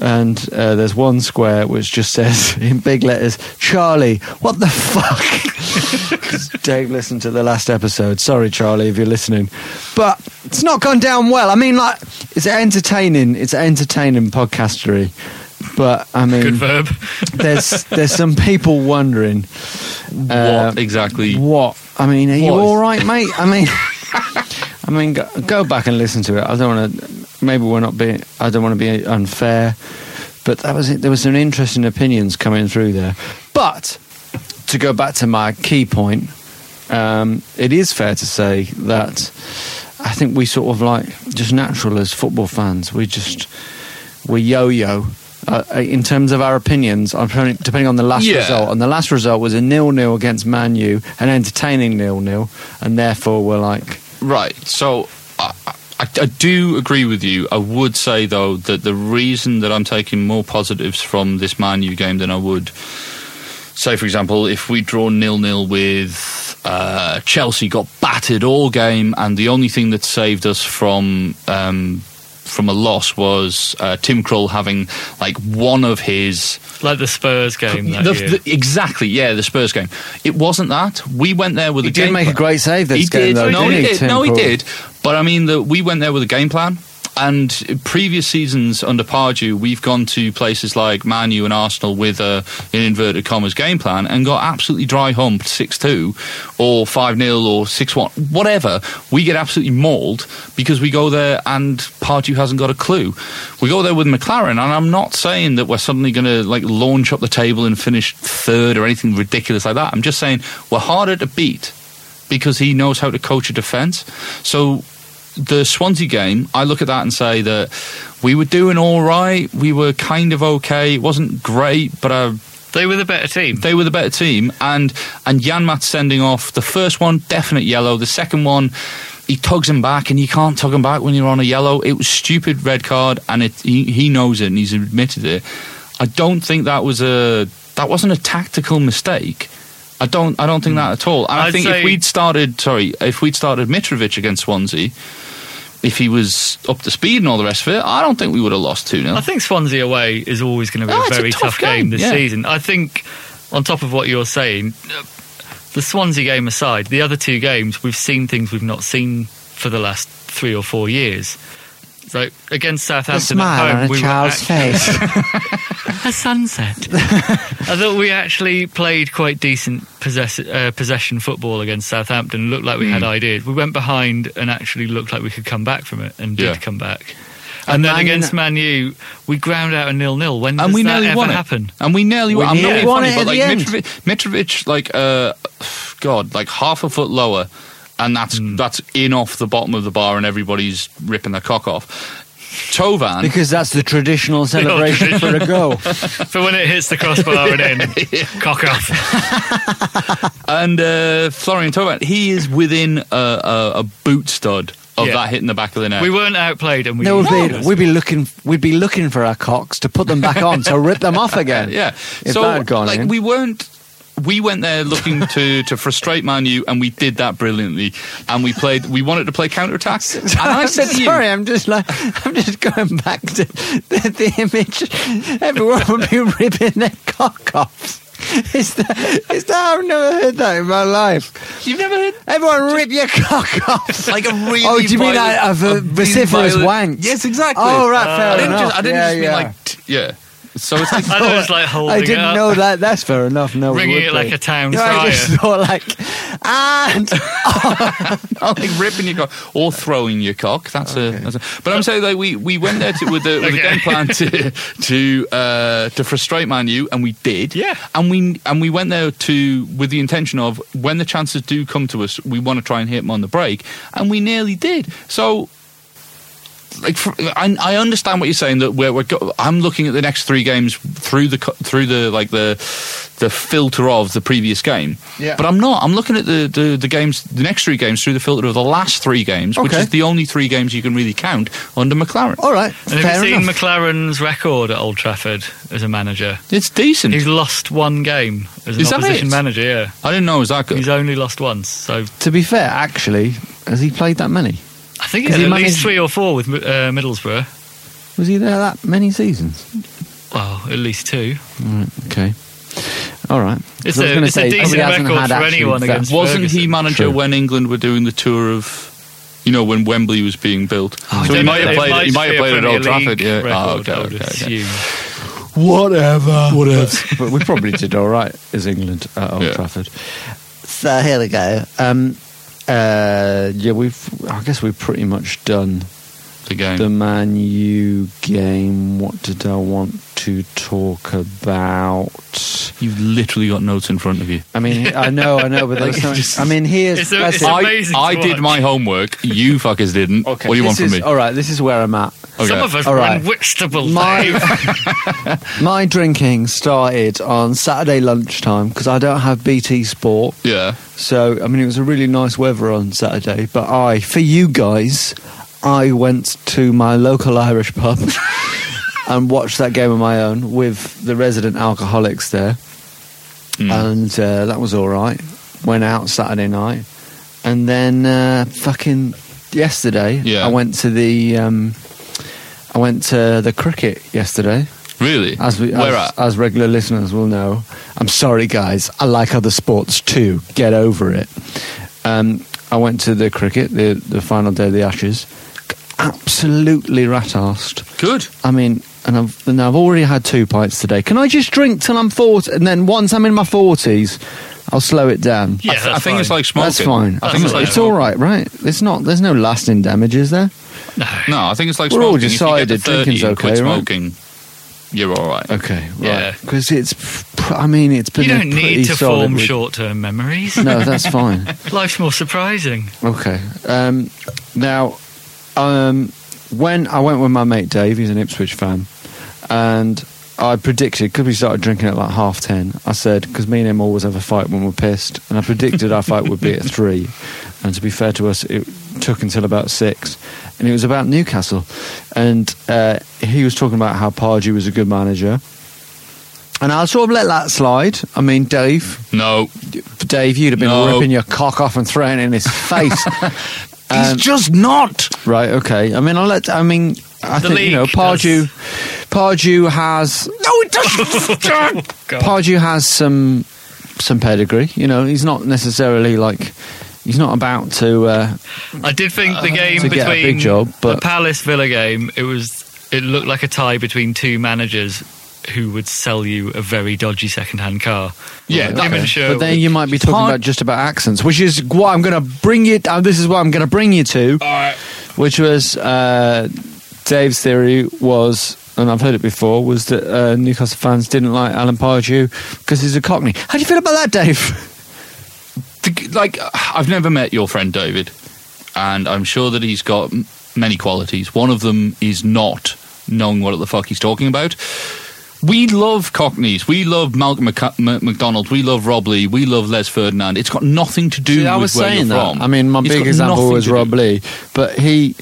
[SPEAKER 2] And uh, there's one square which just <laughs> says in big letters, "Charlie, what the fuck?" <laughs> 'Cause Dave listened to the last episode. Sorry, Charlie, if you're listening, but it's not gone down well. I mean, like it's entertaining. It's entertaining podcastery. But I mean,
[SPEAKER 4] Good verb. <laughs>
[SPEAKER 2] there's there's some people wondering uh,
[SPEAKER 3] what exactly?
[SPEAKER 2] what? I mean, are you
[SPEAKER 3] What is-
[SPEAKER 2] all right, mate? I mean, <laughs> I mean, go, go back and listen to it. I don't want to. Maybe we're not being. I don't want to be unfair, but that was it. There was some interesting opinions coming through there. But to go back to my key point, um, it is fair to say that I think we sort of like just natural as football fans. We just we yo-yo. Uh, in terms of our opinions, depending on the last
[SPEAKER 3] Yeah.
[SPEAKER 2] result, and the last result was a nil-nil against Man U, an entertaining nil-nil, and therefore we're like,
[SPEAKER 3] Right. So I, I, I do agree with you. I would say though that the reason that I'm taking more positives from this Man U game than I would say, for example, if we draw nil nil with uh, Chelsea, got battered all game, and the only thing that saved us from um, from a loss was uh, Tim Krul having like one of his
[SPEAKER 4] Like the Spurs game that
[SPEAKER 3] the,
[SPEAKER 4] year.
[SPEAKER 3] the- exactly, yeah, the Spurs game. It wasn't that. We went there with
[SPEAKER 2] He
[SPEAKER 3] a
[SPEAKER 2] did
[SPEAKER 3] game
[SPEAKER 2] make a
[SPEAKER 3] plan.
[SPEAKER 2] great save this
[SPEAKER 3] he
[SPEAKER 2] game,
[SPEAKER 3] did.
[SPEAKER 2] though,
[SPEAKER 3] no,
[SPEAKER 2] didn't
[SPEAKER 3] he
[SPEAKER 2] he,
[SPEAKER 3] did.
[SPEAKER 2] Tim
[SPEAKER 3] No, he did. But I mean, the, we went there with a game plan. And previous seasons under Pardew, we've gone to places like Man U and Arsenal with a, in inverted commas, game plan and got absolutely dry humped 6 2 or 5 0 or 6 1, whatever. We get absolutely mauled because we go there and Pardew hasn't got a clue. We go there with McClaren, and I'm not saying that we're suddenly going to like launch up the table and finish third or anything ridiculous like that. I'm just saying we're harder to beat because he knows how to coach a defence. So the Swansea game, I look at that and say that we were doing all right. We were kind of okay. It wasn't great, but uh,
[SPEAKER 4] they were the better team.
[SPEAKER 3] they were the better team. And and Janmaat sending off the first one, definite yellow. The second one. He tugs him back, and you can't tug him back when you're on a yellow. It was stupid red card, and it, he, he knows it, and he's admitted it. I don't think that was a that wasn't a tactical mistake. I don't I don't think that at all. And I think if we'd started sorry, if we'd started Mitrovic against Swansea, if he was up to speed and all the rest of it, I don't think we would have lost 2 0.
[SPEAKER 4] I think Swansea away is always going to be
[SPEAKER 3] Oh,
[SPEAKER 4] a ah,
[SPEAKER 3] it's a
[SPEAKER 4] very
[SPEAKER 3] tough
[SPEAKER 4] tough, game,
[SPEAKER 3] game,
[SPEAKER 4] this
[SPEAKER 3] yeah.
[SPEAKER 4] season. I think, on top of what you're saying, the Swansea game aside, the other two games we've seen things we've not seen for the last three or four years. So against
[SPEAKER 2] The
[SPEAKER 4] Southampton
[SPEAKER 2] smile
[SPEAKER 4] at home,
[SPEAKER 2] on a
[SPEAKER 4] we
[SPEAKER 2] child's face. <laughs>
[SPEAKER 4] a sunset. <laughs> I thought we actually played quite decent possess- uh, possession football against Southampton. Looked like we
[SPEAKER 3] Hmm.
[SPEAKER 4] had ideas. We went behind and actually looked like we could come back from it, and did
[SPEAKER 3] Yeah.
[SPEAKER 4] come back.
[SPEAKER 2] And
[SPEAKER 4] And then
[SPEAKER 2] Man
[SPEAKER 4] against
[SPEAKER 2] Uni-
[SPEAKER 4] Man U, we ground out a nil-nil. When does
[SPEAKER 3] and we
[SPEAKER 4] that
[SPEAKER 3] nearly
[SPEAKER 4] ever
[SPEAKER 3] won it.
[SPEAKER 4] happen?
[SPEAKER 3] And we nearly
[SPEAKER 2] We
[SPEAKER 3] won. I'm not
[SPEAKER 2] nearly
[SPEAKER 3] being
[SPEAKER 2] won
[SPEAKER 3] funny,
[SPEAKER 2] it
[SPEAKER 3] but like
[SPEAKER 2] the end.
[SPEAKER 3] Mitrovic, Mitrovic, like uh, <sighs> God, like half a foot lower, and that's
[SPEAKER 2] Hmm.
[SPEAKER 3] that's in off the bottom of the bar, and everybody's ripping their cock off. Thauvin,
[SPEAKER 2] because that's the traditional celebration for a goal. <laughs>
[SPEAKER 4] But when it hits the crossbar and in, <laughs> cock off. <laughs>
[SPEAKER 3] and uh, Florian Thauvin, he is within a, a, a boot stud of
[SPEAKER 4] Yeah.
[SPEAKER 3] that hitting the back of the net.
[SPEAKER 4] We weren't outplayed, and we
[SPEAKER 2] No, we'd be, we'd be looking. We'd be looking for our cocks to put them back on to rip them off again.
[SPEAKER 3] Yeah.
[SPEAKER 2] If
[SPEAKER 3] so
[SPEAKER 2] that had gone
[SPEAKER 3] like
[SPEAKER 2] in.
[SPEAKER 3] we weren't we went there looking <laughs> to, to frustrate Manu, and we did that brilliantly. And we played we wanted to play counter attack. <laughs> And I said to you
[SPEAKER 2] Sorry, I'm just like I'm just going back to the, the image. Everyone would be ripping their cock off. Is that, is that I've never heard that in my life.
[SPEAKER 3] You've never heard
[SPEAKER 2] Everyone rip your cock off. <laughs>
[SPEAKER 3] like a really
[SPEAKER 2] Oh, do you mean
[SPEAKER 3] violent-
[SPEAKER 2] like of uh, a
[SPEAKER 3] really
[SPEAKER 2] vociferous
[SPEAKER 3] violent-
[SPEAKER 2] wank?
[SPEAKER 3] Yes, exactly.
[SPEAKER 2] Oh, right, fair
[SPEAKER 3] I didn't
[SPEAKER 2] enough.
[SPEAKER 3] just I didn't
[SPEAKER 2] Yeah,
[SPEAKER 3] just mean like t- yeah. So it's like <laughs>
[SPEAKER 4] I thought it was like holding
[SPEAKER 2] I didn't
[SPEAKER 4] up,
[SPEAKER 2] know that. That's fair enough. No,
[SPEAKER 4] ringing
[SPEAKER 2] would
[SPEAKER 4] it like a town
[SPEAKER 2] Yeah, I
[SPEAKER 4] crier.
[SPEAKER 2] just thought like, and <laughs>
[SPEAKER 3] Oh, like ripping your cock or throwing your cock. That's, a, that's a. But I'm saying like we, we went there to, with the with
[SPEAKER 4] Okay.
[SPEAKER 3] a game plan to to uh, to frustrate Man U, and we did.
[SPEAKER 4] Yeah.
[SPEAKER 3] And we and we went there to with the intention of when the chances do come to us, we want to try and hit them on the break, and we nearly did. So. Like for, I, I understand what you're saying that we're, we're go, I'm looking at the next three games through the through the like the the filter of the previous game.
[SPEAKER 2] Yeah.
[SPEAKER 3] But I'm not. I'm looking at the, the, the games, the next three games through the filter of the last three games, which is the only three games you can really count under McClaren.
[SPEAKER 2] all right,
[SPEAKER 4] And have
[SPEAKER 2] fair
[SPEAKER 4] you seen
[SPEAKER 2] enough.
[SPEAKER 4] McClaren's record at Old Trafford as a manager?
[SPEAKER 3] It's decent.
[SPEAKER 4] He's lost one game as an
[SPEAKER 3] Is that
[SPEAKER 4] opposition
[SPEAKER 3] it?
[SPEAKER 4] manager. Yeah,
[SPEAKER 3] I didn't know it was that good.
[SPEAKER 4] he's only lost once. So
[SPEAKER 2] to be fair, actually, has he played that many?
[SPEAKER 4] I think
[SPEAKER 2] Because
[SPEAKER 4] he
[SPEAKER 2] he
[SPEAKER 4] had at least three or four with uh, Middlesbrough.
[SPEAKER 2] Was he there that many seasons?
[SPEAKER 4] Well, at least two.
[SPEAKER 2] Right, okay. All right.
[SPEAKER 4] It's
[SPEAKER 2] 'Cause I was
[SPEAKER 4] a-
[SPEAKER 2] gonna
[SPEAKER 4] it's a decent
[SPEAKER 2] he
[SPEAKER 4] record for
[SPEAKER 2] actually
[SPEAKER 4] anyone
[SPEAKER 2] that-
[SPEAKER 4] against-
[SPEAKER 3] Wasn't he manager
[SPEAKER 2] True.
[SPEAKER 3] when England were doing the tour of, you know, when Wembley was being built?
[SPEAKER 4] Oh,
[SPEAKER 3] so he
[SPEAKER 4] then
[SPEAKER 3] might have played.
[SPEAKER 4] might
[SPEAKER 3] He might have played at Old Trafford. Yeah.
[SPEAKER 4] record,
[SPEAKER 3] Oh, okay. Okay. okay.
[SPEAKER 1] Whatever. Whatever. <laughs>
[SPEAKER 2] but we probably did all right as England at Old
[SPEAKER 3] Yeah.
[SPEAKER 2] Trafford. So here we go. Um, uh, yeah, we've. I guess we've pretty much done
[SPEAKER 3] The game.
[SPEAKER 2] the Man U game. What did I want to talk about?
[SPEAKER 3] You've literally got notes in front of you.
[SPEAKER 2] I mean, I know, I know, but <laughs>
[SPEAKER 3] Like,
[SPEAKER 2] there's no, I mean, here's.
[SPEAKER 4] It's a- it's
[SPEAKER 2] it.
[SPEAKER 4] amazing
[SPEAKER 3] I
[SPEAKER 4] to
[SPEAKER 3] did my homework. You fuckers didn't.
[SPEAKER 2] Okay,
[SPEAKER 3] What do you want from
[SPEAKER 2] is-
[SPEAKER 3] me?
[SPEAKER 2] All right, this is where I'm at.
[SPEAKER 3] Okay.
[SPEAKER 4] Some of us
[SPEAKER 2] All
[SPEAKER 4] were
[SPEAKER 2] right.
[SPEAKER 4] unwitstable.
[SPEAKER 2] My <laughs> <laughs> my drinking started on Saturday lunchtime because I don't have BT Sport.
[SPEAKER 3] Yeah.
[SPEAKER 2] So, I mean, it was a really nice weather on Saturday, but I, for you guys, I went to my local Irish pub <laughs> and watched that game on my own with the resident alcoholics there. and uh, that was all right. Went out Saturday night, and then uh, fucking yesterday,
[SPEAKER 3] Yeah.
[SPEAKER 2] I went to the um, I went to the cricket yesterday.
[SPEAKER 3] Really?
[SPEAKER 2] As we,
[SPEAKER 3] Where
[SPEAKER 2] as,
[SPEAKER 3] at?
[SPEAKER 2] as regular listeners will know, I'm sorry, guys. I like other sports too. Get over it. Um, I went to the cricket, the the final day of the Ashes. Absolutely rat-arsed.
[SPEAKER 3] Good.
[SPEAKER 2] I mean, and I've and I've already had two pints today. Can I just drink till I'm 40, and then once I'm in my forties, I'll slow it down.
[SPEAKER 4] Yeah,
[SPEAKER 3] I, th- I
[SPEAKER 4] that's
[SPEAKER 3] think it's like smoking.
[SPEAKER 2] That's fine.
[SPEAKER 3] I think it's like
[SPEAKER 2] it's all
[SPEAKER 3] smoking.
[SPEAKER 2] right, right? It's not. There's no lasting damages there.
[SPEAKER 3] No, no. I think it's like
[SPEAKER 2] We're
[SPEAKER 3] smoking.
[SPEAKER 2] all
[SPEAKER 3] If you get
[SPEAKER 2] decided
[SPEAKER 3] to 30
[SPEAKER 2] drinking's
[SPEAKER 3] and quit
[SPEAKER 2] okay, right?
[SPEAKER 3] smoking, you're all right.
[SPEAKER 2] Okay,
[SPEAKER 4] Yeah.
[SPEAKER 2] right. Because it's. pr- I mean, it's been.
[SPEAKER 4] You don't
[SPEAKER 2] pretty
[SPEAKER 4] need to
[SPEAKER 2] solid
[SPEAKER 4] form
[SPEAKER 2] week.
[SPEAKER 4] short-term memories.
[SPEAKER 2] No, that's fine. <laughs>
[SPEAKER 4] Life's more surprising.
[SPEAKER 2] Okay. Um, now, um, when I went with my mate Dave, he's an Ipswich fan, and I predicted because we started drinking at like half ten. I said because me and him always have a fight when we're pissed, and I predicted our fight would be at <laughs> three. And to be fair to us, it took until about six, and it was about Newcastle, and uh, he was talking about how Pardew was a good manager. And I'll sort of let that slide. I mean, Dave,
[SPEAKER 3] No,
[SPEAKER 2] Dave, you'd have been
[SPEAKER 3] No.
[SPEAKER 2] ripping your cock off and throwing it in his face. <laughs>
[SPEAKER 3] he's
[SPEAKER 2] Um,
[SPEAKER 3] just not.
[SPEAKER 2] Right. Okay. I mean, I'll let. I mean, I
[SPEAKER 4] The
[SPEAKER 2] think you know, Pardew. Pardew has
[SPEAKER 3] No, it doesn't. <laughs>
[SPEAKER 2] Pardew has some some pedigree. You know, he's not necessarily like he's not about to. Uh,
[SPEAKER 4] I did think the game
[SPEAKER 2] to get a
[SPEAKER 4] between
[SPEAKER 2] big job,
[SPEAKER 4] the Palace Villa game, it was it looked like a tie between two managers who would sell you a very dodgy second-hand car.
[SPEAKER 3] Yeah,
[SPEAKER 4] Him
[SPEAKER 3] that-
[SPEAKER 4] and Sherwood.
[SPEAKER 2] but then you might be talking
[SPEAKER 3] Par-
[SPEAKER 2] about just about accents, which is what I'm going to bring you. Uh, this is what I'm going to bring you to, which was uh, Dave's theory was. And I've heard it before. Was that uh, Newcastle fans didn't like Alan Pardew because he's a Cockney? How do you feel about that, Dave?
[SPEAKER 3] Like I've never met your friend David, and I'm sure that he's got many qualities. One of them is not knowing what the fuck he's talking about. We love Cockneys. We love Malcolm Mc- M- McDonald. We love Rob Lee. We love Les Ferdinand. It's got nothing to do
[SPEAKER 2] See,
[SPEAKER 3] with
[SPEAKER 2] I was
[SPEAKER 3] where
[SPEAKER 2] saying
[SPEAKER 3] you're
[SPEAKER 2] that.
[SPEAKER 3] from.
[SPEAKER 2] I mean, my
[SPEAKER 3] It's
[SPEAKER 2] big example was
[SPEAKER 3] to
[SPEAKER 2] Rob
[SPEAKER 3] do.
[SPEAKER 2] Lee, but he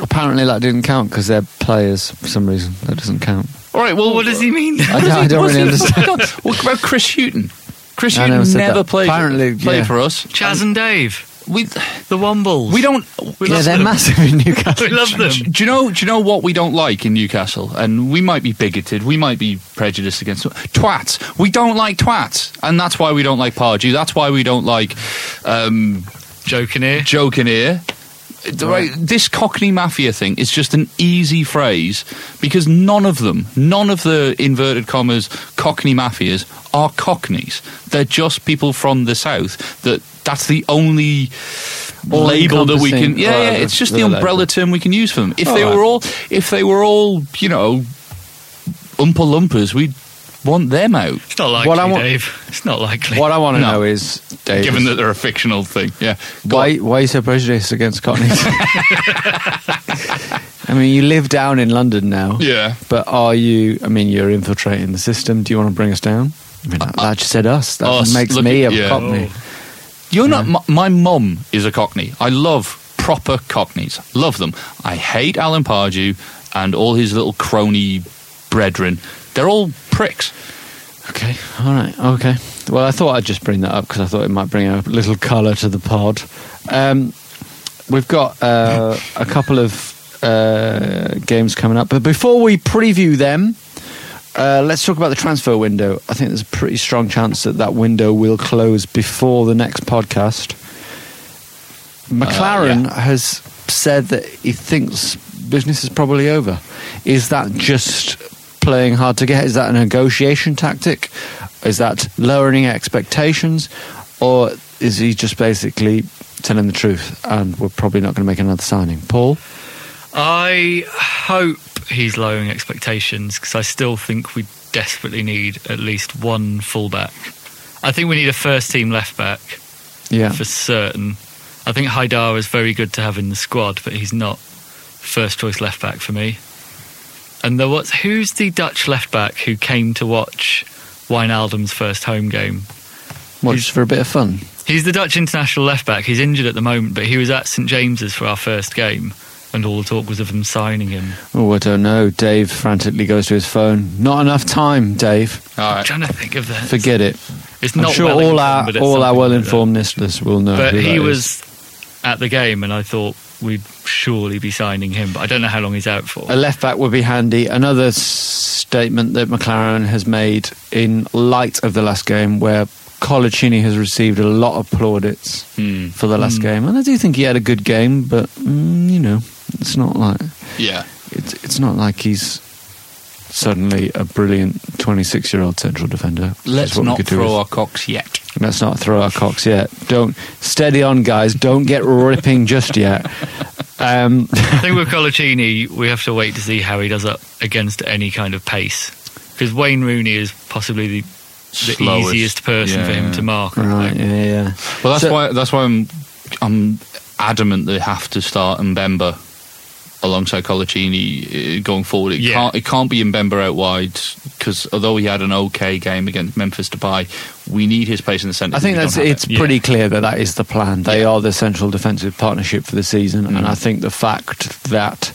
[SPEAKER 2] apparently that didn't count because they're players for some reason. That doesn't count.
[SPEAKER 3] All right. Well,
[SPEAKER 4] Well, what does he mean?
[SPEAKER 2] I don't, I <laughs> don't really understand. <laughs>
[SPEAKER 3] What about Chris Hughton? Chris
[SPEAKER 2] I never
[SPEAKER 3] never
[SPEAKER 2] that.
[SPEAKER 3] played.
[SPEAKER 2] Apparently,
[SPEAKER 3] played
[SPEAKER 2] yeah.
[SPEAKER 3] for us.
[SPEAKER 4] Chaz and Dave,
[SPEAKER 3] We
[SPEAKER 4] the Wombles.
[SPEAKER 3] we don't.
[SPEAKER 4] We
[SPEAKER 2] yeah,
[SPEAKER 4] love
[SPEAKER 2] they're
[SPEAKER 4] them.
[SPEAKER 2] massive in Newcastle. <laughs>
[SPEAKER 4] We love them.
[SPEAKER 3] Do you know? Do you know what we don't like in Newcastle? And we might be bigoted. We might be prejudiced against twats. We don't like twats, and that's why we don't like Pardew. That's why we don't like um,
[SPEAKER 4] Joking here.
[SPEAKER 3] Joe Kinnear. The Right, this Cockney Mafia thing is just an easy phrase because none of them, none of the inverted commas Cockney Mafias are Cockneys. They're just people from the south. That that's the only
[SPEAKER 2] All
[SPEAKER 3] label that we can. Yeah, yeah, it's just
[SPEAKER 2] the
[SPEAKER 3] the
[SPEAKER 2] label.
[SPEAKER 3] umbrella term we can use for them. If
[SPEAKER 2] All
[SPEAKER 3] they
[SPEAKER 2] right.
[SPEAKER 3] were all, if they were all, you know, Oompa Lumpers, we'd want them out.
[SPEAKER 4] It's not likely,
[SPEAKER 2] What I want-
[SPEAKER 4] Dave. It's not likely.
[SPEAKER 2] What I want to
[SPEAKER 3] No.
[SPEAKER 2] know is, Dave,
[SPEAKER 3] Given that they're a fictional thing, yeah. Go
[SPEAKER 2] why
[SPEAKER 3] on.
[SPEAKER 2] why are you so prejudiced against Cockneys? <laughs> I mean, you live down in London now.
[SPEAKER 3] Yeah.
[SPEAKER 2] But are you? I mean, you're infiltrating the system. Do you want to bring us down? I mean, that, that just said us. That
[SPEAKER 3] us,
[SPEAKER 2] makes
[SPEAKER 3] look
[SPEAKER 2] me a
[SPEAKER 3] yeah.
[SPEAKER 2] Cockney. Oh.
[SPEAKER 3] You're not. My, my mum is a Cockney. I love proper Cockneys. Love them. I hate Alan Pardew and all his little crony brethren. They're all pricks.
[SPEAKER 2] Okay, all right, okay. Well, I thought I'd just bring that up because I thought it might bring a little colour to the pod. Um, we've got uh, a couple of uh, games coming up, but before we preview them, uh, let's talk about the transfer window. I think there's a pretty strong chance that that window will close before the next podcast. McClaren has said that he thinks business is probably over. Is that just playing hard to get? Is that a negotiation tactic? Is that lowering expectations? Or is he just basically telling the truth and we're probably not going to make another signing? Paul?
[SPEAKER 4] I hope he's lowering expectations because I still think we desperately need at least one fullback. I think we need a first team left back
[SPEAKER 2] Yeah.
[SPEAKER 4] for certain. I think Haidar is very good to have in the squad, but he's not first choice left back for me. And there was who's the Dutch left back who came to watch Wijnaldum's first home game?
[SPEAKER 2] What, just for a bit of fun?
[SPEAKER 4] He's the Dutch international left back. He's injured at the moment, but he was at St James's for our first game, and all the talk was of them signing him.
[SPEAKER 2] Oh, I don't know. Dave frantically goes to his phone. Not enough time, Dave.
[SPEAKER 3] All
[SPEAKER 4] I'm trying to think of that.
[SPEAKER 2] Forget it.
[SPEAKER 4] It's
[SPEAKER 2] I'm
[SPEAKER 4] not
[SPEAKER 2] sure
[SPEAKER 4] Wellington,
[SPEAKER 2] all our all our
[SPEAKER 4] something like that.
[SPEAKER 2] well-informed listeners will know.
[SPEAKER 4] But
[SPEAKER 2] who
[SPEAKER 4] he
[SPEAKER 2] that
[SPEAKER 4] was
[SPEAKER 2] is.
[SPEAKER 4] at the game, and I thought we'd surely be signing him. But I don't know how long he's out for.
[SPEAKER 2] a left back would be handy. Another statement that McClaren has made in light of the last game, where Coloccini has received a lot of plaudits
[SPEAKER 3] Hmm.
[SPEAKER 2] for the last game, and I do think he had a good game, but mm, you know, it's not like
[SPEAKER 3] Yeah.
[SPEAKER 2] it's it's not like he's suddenly a brilliant 26 year old central defender. which
[SPEAKER 3] Let's not throw
[SPEAKER 2] with-
[SPEAKER 3] our cocks yet.
[SPEAKER 2] Let's not throw our cocks yet. Don't steady on, guys. Don't get ripping just yet. <laughs> Um,
[SPEAKER 4] I think with <laughs> Coloccini, we have to wait to see how he does up against any kind of pace. Because Wayne Rooney is possibly the, the
[SPEAKER 3] Slowest.
[SPEAKER 4] easiest person
[SPEAKER 3] Yeah,
[SPEAKER 4] for him
[SPEAKER 3] yeah.
[SPEAKER 4] to mark.
[SPEAKER 2] Right? Yeah, yeah.
[SPEAKER 3] Well, that's
[SPEAKER 2] So-
[SPEAKER 3] why that's why I'm I'm adamant they have to start Mbemba alongside Coloccini uh, going forward. It
[SPEAKER 4] Yeah.
[SPEAKER 3] can't it can't be Mbemba out wide because although he had an okay game against Memphis Depay, we need his pace in the centre.
[SPEAKER 2] I think that's it's
[SPEAKER 3] it.
[SPEAKER 2] pretty clear that that is the plan. They
[SPEAKER 3] Yeah.
[SPEAKER 2] are the central defensive partnership for the season, and
[SPEAKER 3] Mm.
[SPEAKER 2] I think the fact that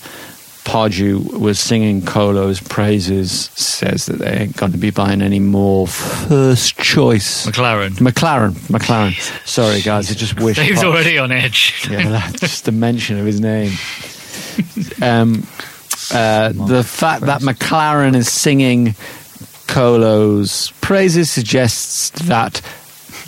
[SPEAKER 2] Pardew was singing Colo's praises says that they ain't going to be buying any more first choice.
[SPEAKER 4] McClaren.
[SPEAKER 2] McClaren, McClaren. Sorry, guys, I just <laughs> wish.
[SPEAKER 4] Dave's
[SPEAKER 2] Par-
[SPEAKER 4] already on edge.
[SPEAKER 2] Yeah, that, just the mention of his name. Um, uh, the fact that McClaren is singing Colo's praises suggests that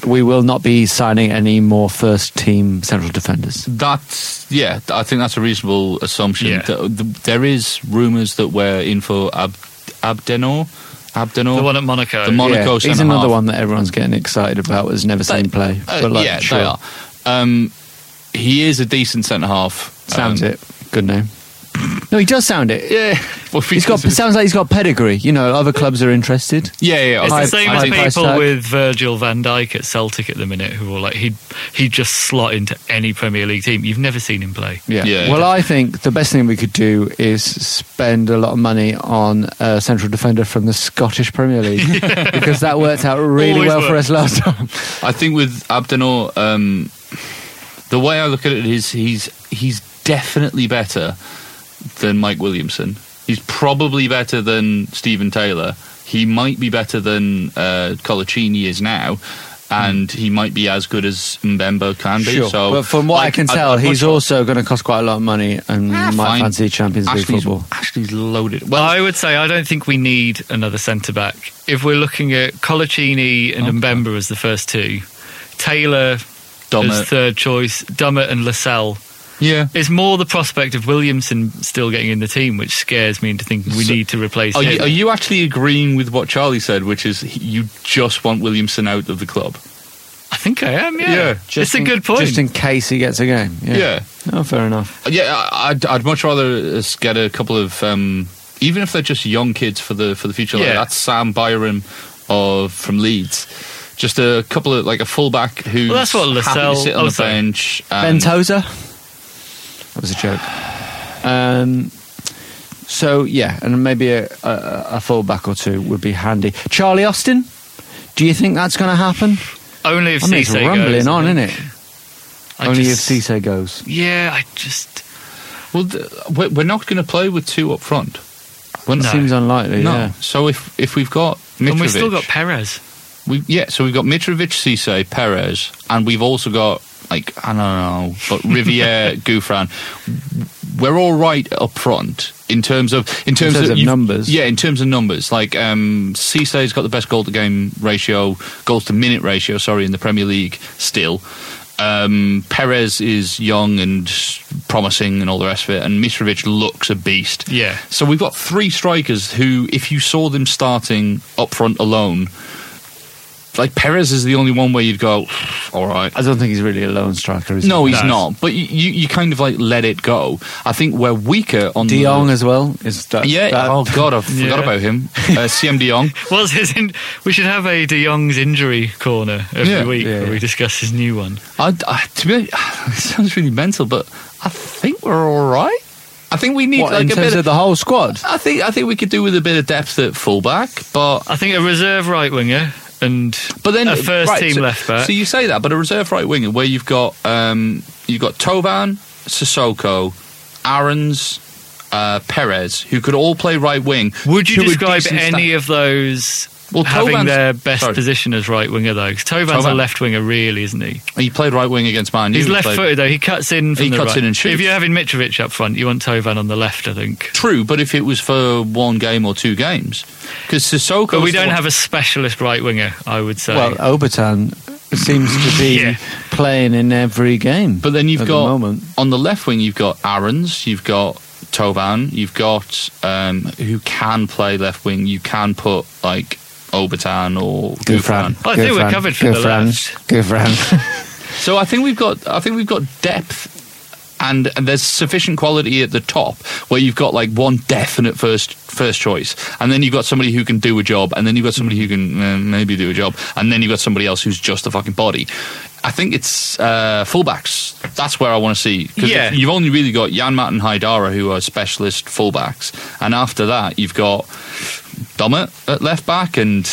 [SPEAKER 2] we will not be signing any more first team central defenders.
[SPEAKER 3] That's yeah. I think that's a reasonable assumption.
[SPEAKER 4] Yeah.
[SPEAKER 3] Th- th- There is rumours that we're in for Ab- Abdennour. Abdennour.
[SPEAKER 4] The one at Monaco.
[SPEAKER 3] The Monaco
[SPEAKER 2] yeah, he's another
[SPEAKER 3] half.
[SPEAKER 2] one that everyone's getting excited about. Has never seen
[SPEAKER 3] They-
[SPEAKER 2] play.
[SPEAKER 3] Uh,
[SPEAKER 2] but like,
[SPEAKER 3] yeah,
[SPEAKER 2] sure.
[SPEAKER 3] they are. Um, he is a decent centre half.
[SPEAKER 2] Sounds
[SPEAKER 3] Um,
[SPEAKER 2] it. Good name. No, he does sound it.
[SPEAKER 3] Yeah. Well,
[SPEAKER 2] He's got. Sounds like he's got pedigree. You know, other clubs are interested.
[SPEAKER 3] Yeah, yeah.
[SPEAKER 4] It's
[SPEAKER 3] I-
[SPEAKER 4] the same as
[SPEAKER 3] think-
[SPEAKER 4] people
[SPEAKER 2] tag.
[SPEAKER 4] with Virgil van Dijk at Celtic at the minute who are like he'd he'd just slot into any Premier League team. You've never seen him play.
[SPEAKER 2] Yeah.
[SPEAKER 3] Yeah.
[SPEAKER 2] Well, I think the best thing we could do is spend a lot of money on a central defender from the Scottish Premier League <laughs> because that worked out really
[SPEAKER 4] Always
[SPEAKER 2] well for us last time.
[SPEAKER 3] I think with Abdennour, um, the way I look at it is he's he's definitely better than Mike Williamson. He's probably better than Steven Taylor. He might be better than uh, Coloccini is now. And he might be as good as Mbemba can be. So,
[SPEAKER 2] but from what I
[SPEAKER 3] like,
[SPEAKER 2] can
[SPEAKER 3] I'd-
[SPEAKER 2] tell,
[SPEAKER 3] I'd
[SPEAKER 2] he's also going to cost quite a lot of money and
[SPEAKER 3] Ah,
[SPEAKER 2] might
[SPEAKER 3] fine.
[SPEAKER 2] fancy Champions League
[SPEAKER 3] Ashley's,
[SPEAKER 2] football.
[SPEAKER 3] Ashley's loaded. Well,
[SPEAKER 4] I would say I don't think we need another centre back. If we're looking at Coloccini and Mbemba as the first two, Taylor as third choice, Dummett and Lascelles.
[SPEAKER 3] yeah.
[SPEAKER 4] It's more the prospect of Williamson still getting in the team which scares me into thinking we
[SPEAKER 3] So-
[SPEAKER 4] need to replace
[SPEAKER 3] Are
[SPEAKER 4] him.
[SPEAKER 3] you, are you actually agreeing with what Charlie said, which is he- you just want Williamson out of the club?
[SPEAKER 4] I think I am. Yeah,
[SPEAKER 3] Yeah.
[SPEAKER 4] it's a good point.
[SPEAKER 2] Just in case he gets a game. Yeah.
[SPEAKER 3] Yeah.
[SPEAKER 2] Oh, fair enough.
[SPEAKER 3] Yeah, I- I'd, I'd much rather us get a couple of, um, even if they're just young kids for the for the future. Like
[SPEAKER 4] Yeah.
[SPEAKER 3] that's Sam Byram of from Leeds. Just a couple of like a fullback who.
[SPEAKER 4] Well, that's what
[SPEAKER 3] happy to
[SPEAKER 4] Lascelles-
[SPEAKER 3] sit on the
[SPEAKER 4] sorry.
[SPEAKER 3] bench.
[SPEAKER 2] Ben
[SPEAKER 3] and-
[SPEAKER 2] Tozer. That was a joke. Um, so yeah, and maybe a, a, a fullback or two would be handy. Charlie Austin. Do you think that's going to happen?
[SPEAKER 4] Only if
[SPEAKER 2] I mean, it's
[SPEAKER 4] Cisse
[SPEAKER 2] rumbling
[SPEAKER 4] goes, I
[SPEAKER 2] on,
[SPEAKER 4] think.
[SPEAKER 2] isn't it?
[SPEAKER 4] I
[SPEAKER 2] Only
[SPEAKER 4] just-
[SPEAKER 2] if Cisse goes.
[SPEAKER 4] Yeah, I just
[SPEAKER 3] Well, th- we're we're not going to play with two up front. We're
[SPEAKER 2] It
[SPEAKER 3] not-
[SPEAKER 2] seems unlikely.
[SPEAKER 3] no.
[SPEAKER 2] Yeah.
[SPEAKER 3] So if if we've got Mitrovic,
[SPEAKER 4] and we've still got Perez.
[SPEAKER 3] We, yeah, so we've got Mitrovic, Cisse, Perez, and we've also got like I don't know, but <laughs> Riviere, Gouffran. We're all right up front in terms of in terms,
[SPEAKER 2] terms of
[SPEAKER 3] you've-
[SPEAKER 2] numbers.
[SPEAKER 3] Yeah, in terms of numbers, like um, Cisse's got the best goal to game ratio, goals to minute ratio. Sorry, in the Premier League still. Um, Perez is young and promising and all the rest of it, and Mitrovic looks a beast.
[SPEAKER 4] Yeah.
[SPEAKER 3] So we've got three strikers who, if you saw them starting up front alone, like Perez is the only one where you'd go, all right.
[SPEAKER 2] I don't think he's really a lone striker. Is
[SPEAKER 3] No,
[SPEAKER 2] he?
[SPEAKER 3] he's
[SPEAKER 4] No.
[SPEAKER 3] not. But you, you, you kind of like let it go. I think we're weaker on
[SPEAKER 2] De Jong
[SPEAKER 3] the,
[SPEAKER 2] as well. Is that,
[SPEAKER 3] yeah.
[SPEAKER 2] that-
[SPEAKER 3] oh God, I <laughs> forgot
[SPEAKER 4] Yeah.
[SPEAKER 3] about him. Uh, Siem De Jong. <laughs>
[SPEAKER 4] What's his? In- we should have a De Jong's injury corner every
[SPEAKER 3] Yeah.
[SPEAKER 4] week
[SPEAKER 2] Yeah,
[SPEAKER 4] where
[SPEAKER 2] yeah.
[SPEAKER 4] we discuss his new one.
[SPEAKER 3] I, I, to be <sighs> it sounds really mental, but I think we're all right. I think we need
[SPEAKER 2] What,
[SPEAKER 3] like
[SPEAKER 2] in
[SPEAKER 3] a
[SPEAKER 2] terms
[SPEAKER 3] bit
[SPEAKER 2] of
[SPEAKER 3] of
[SPEAKER 2] the whole squad?
[SPEAKER 3] I think I think we could do with a bit of depth at fullback, but
[SPEAKER 4] I think a reserve right winger and
[SPEAKER 3] But then
[SPEAKER 4] a first
[SPEAKER 3] right,
[SPEAKER 4] team
[SPEAKER 3] so,
[SPEAKER 4] left back.
[SPEAKER 3] So you say that, but a reserve right winger where you've got um, you've got Thauvin, Sissoko, Aarons, uh, Perez, who could all play right wing.
[SPEAKER 4] Would you describe any
[SPEAKER 3] sta-
[SPEAKER 4] of those
[SPEAKER 3] Well,
[SPEAKER 4] having
[SPEAKER 3] Thauvin's-
[SPEAKER 4] their best
[SPEAKER 3] sorry.
[SPEAKER 4] position as right winger though. 'Cause Thauvin's a left winger, really, isn't he?
[SPEAKER 3] He played right wing against Man U.
[SPEAKER 4] He's
[SPEAKER 3] He
[SPEAKER 4] left footed though. He cuts in. From
[SPEAKER 3] He
[SPEAKER 4] the
[SPEAKER 3] cuts
[SPEAKER 4] right.
[SPEAKER 3] in and shoots.
[SPEAKER 4] If you're having Mitrovic up front, you want Thauvin on the left, I think.
[SPEAKER 3] True, but if it was for one game or two games, because Sissoko.
[SPEAKER 4] But we don't have a specialist right winger, I would say.
[SPEAKER 2] Well, Obertan seems to be <laughs>
[SPEAKER 4] Yeah.
[SPEAKER 2] playing in every game.
[SPEAKER 3] But then you've
[SPEAKER 2] at
[SPEAKER 3] got
[SPEAKER 2] the moment.
[SPEAKER 3] on the left wing, you've got Aarons, you've got Thauvin, you've got um, who can play left wing. You can put like Obertan or
[SPEAKER 2] Go
[SPEAKER 3] Gouffran.
[SPEAKER 4] I
[SPEAKER 2] Go
[SPEAKER 4] think we're covered for
[SPEAKER 2] Go
[SPEAKER 4] the
[SPEAKER 2] Fran.
[SPEAKER 4] left.
[SPEAKER 2] Go
[SPEAKER 3] So I think we've got I think we've got depth. And, and there's sufficient quality at the top where you've got like one definite first first choice, and then you've got somebody who can do a job, and then you've got somebody who can uh, maybe do a job, and then you've got somebody else who's just a fucking body. I think it's uh, fullbacks. That's where I want to see. 'Cause
[SPEAKER 4] Yeah.
[SPEAKER 3] you've only really got Janmaat and Haidara who are specialist fullbacks, and after that you've got Dummett at left back and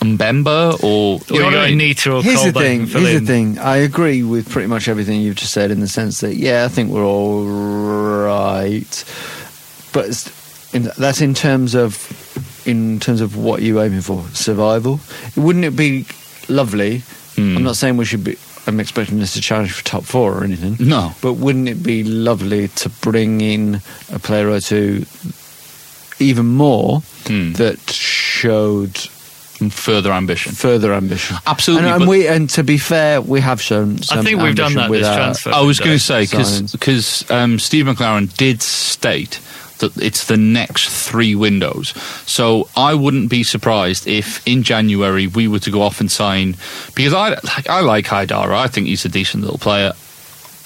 [SPEAKER 3] Mbemba or
[SPEAKER 4] or
[SPEAKER 3] you
[SPEAKER 4] you
[SPEAKER 3] know what
[SPEAKER 4] got
[SPEAKER 3] I mean?
[SPEAKER 4] Anita or
[SPEAKER 2] Here's the thing. Here's
[SPEAKER 4] in.
[SPEAKER 2] the thing. I agree with pretty much everything you've just said in the sense that yeah, I think we're all right, but it's in, that's in terms of in terms of what you're aiming for survival. Wouldn't it be lovely?
[SPEAKER 3] Hmm.
[SPEAKER 2] I'm not saying we should be. I'm expecting us to challenge for top four or anything.
[SPEAKER 3] No.
[SPEAKER 2] but wouldn't it be lovely to bring in a player or two, even more,
[SPEAKER 3] Hmm.
[SPEAKER 2] that showed
[SPEAKER 3] further ambition.
[SPEAKER 2] further ambition.
[SPEAKER 3] Absolutely,
[SPEAKER 2] And, and we, and to be fair, we have shown. Some
[SPEAKER 4] I think we've done
[SPEAKER 2] ambition
[SPEAKER 4] that
[SPEAKER 2] with
[SPEAKER 4] this
[SPEAKER 2] our-
[SPEAKER 4] transfer.
[SPEAKER 3] I was going to say
[SPEAKER 2] Signs.
[SPEAKER 3] because um, Steve McClaren did state that it's the next three windows. So I wouldn't be surprised if in January we were to go off and sign because I like I like Haidara. I think he's a decent little player.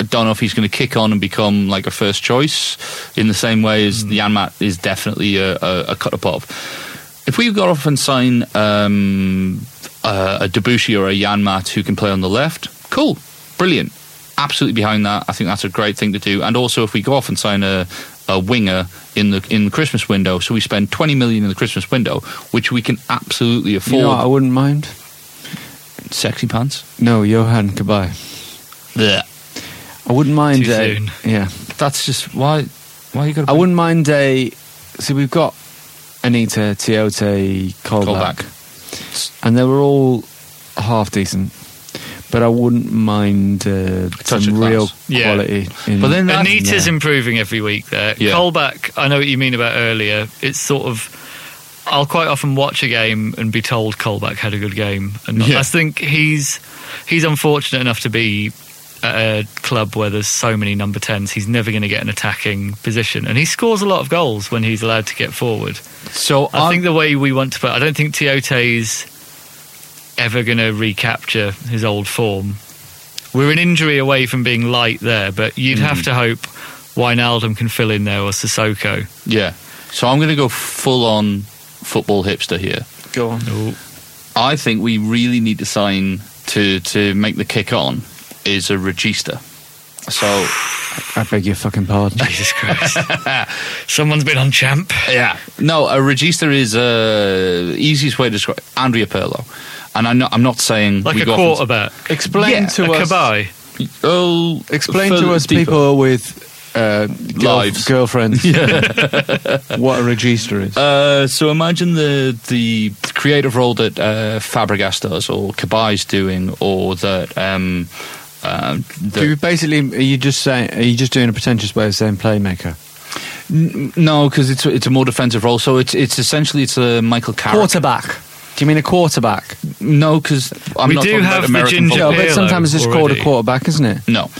[SPEAKER 3] I don't know if he's going to kick on and become like a first choice in the same way as the Janmaat is definitely a, a, a cut above. If we got off and sign um, uh, a Debuchy or a Janmaat who can play on the left, cool, brilliant, absolutely behind that. I think that's a great thing to do. And also, if we go off and sign a, a winger in the in the Christmas window, so we spend twenty million in the Christmas window, which we can absolutely afford.
[SPEAKER 2] You know I wouldn't mind?
[SPEAKER 3] Sexy pants.
[SPEAKER 2] No, Yohan Cabaye.
[SPEAKER 3] Yeah,
[SPEAKER 2] I wouldn't mind
[SPEAKER 4] Too
[SPEAKER 2] a.
[SPEAKER 4] soon.
[SPEAKER 2] Yeah.
[SPEAKER 3] that's just why. Why you got?
[SPEAKER 2] I wouldn't mind a. See, we've got Anita, Tioté, Colback, and they were all half decent. But I wouldn't mind uh,
[SPEAKER 3] touch
[SPEAKER 2] some
[SPEAKER 3] of class.
[SPEAKER 2] real
[SPEAKER 4] Yeah.
[SPEAKER 2] quality. In,
[SPEAKER 3] But then
[SPEAKER 4] Anita's improving every week there.
[SPEAKER 3] Yeah.
[SPEAKER 4] Colback, I know what you mean about earlier. It's sort of. I'll quite often watch a game and be told Colback had a good game, and not-
[SPEAKER 3] Yeah.
[SPEAKER 4] I think he's he's unfortunate enough to be at a club where there's so many number tens. He's never going to get an attacking position, and he scores a lot of goals when he's allowed to get forward.
[SPEAKER 3] So
[SPEAKER 4] I think the way we want to play, I don't think Tioté's ever going to recapture his old form. We're an injury away from being light there, but you'd have
[SPEAKER 3] Mm.
[SPEAKER 4] to hope Wijnaldum can fill in there or Sissoko.
[SPEAKER 3] yeah. So I'm going to go full on football hipster here.
[SPEAKER 2] Go on.
[SPEAKER 3] I think we really need to sign to to make the kick on is a regista. So
[SPEAKER 2] I beg your fucking pardon. <laughs>
[SPEAKER 4] Jesus Christ. <laughs> Someone's been on champ.
[SPEAKER 3] yeah, no, a regista is uh, easiest way to describe Andrea Pirlo, and I'm not I'm not saying
[SPEAKER 4] Like
[SPEAKER 3] we
[SPEAKER 4] a
[SPEAKER 3] go off and-
[SPEAKER 4] quarterback.
[SPEAKER 2] Explain
[SPEAKER 3] Yeah,
[SPEAKER 2] to
[SPEAKER 4] a
[SPEAKER 2] us.
[SPEAKER 4] Cabaye.
[SPEAKER 3] Oh,
[SPEAKER 2] Explain to us,
[SPEAKER 3] deeper.
[SPEAKER 2] people with uh, girl-
[SPEAKER 3] Lives.
[SPEAKER 2] girlfriends, <laughs> what a register is.
[SPEAKER 3] Uh, so imagine the the creative role that uh, Fabregas does, or Cabaye's doing, or that. Um, uh,
[SPEAKER 2] Do you basically, are you just saying? Are you just doing a pretentious way of saying playmaker?
[SPEAKER 3] n- no, because it's a- it's a more defensive role. So it's it's essentially it's a Michael Carrick.
[SPEAKER 2] Quarterback. Do you mean a quarterback?
[SPEAKER 3] No, because I'm
[SPEAKER 4] We
[SPEAKER 3] not
[SPEAKER 4] do
[SPEAKER 3] talking
[SPEAKER 4] have
[SPEAKER 3] about
[SPEAKER 4] the
[SPEAKER 3] American
[SPEAKER 4] ginger
[SPEAKER 3] football.
[SPEAKER 2] No, but sometimes it's called a quarterback, isn't it?
[SPEAKER 3] No,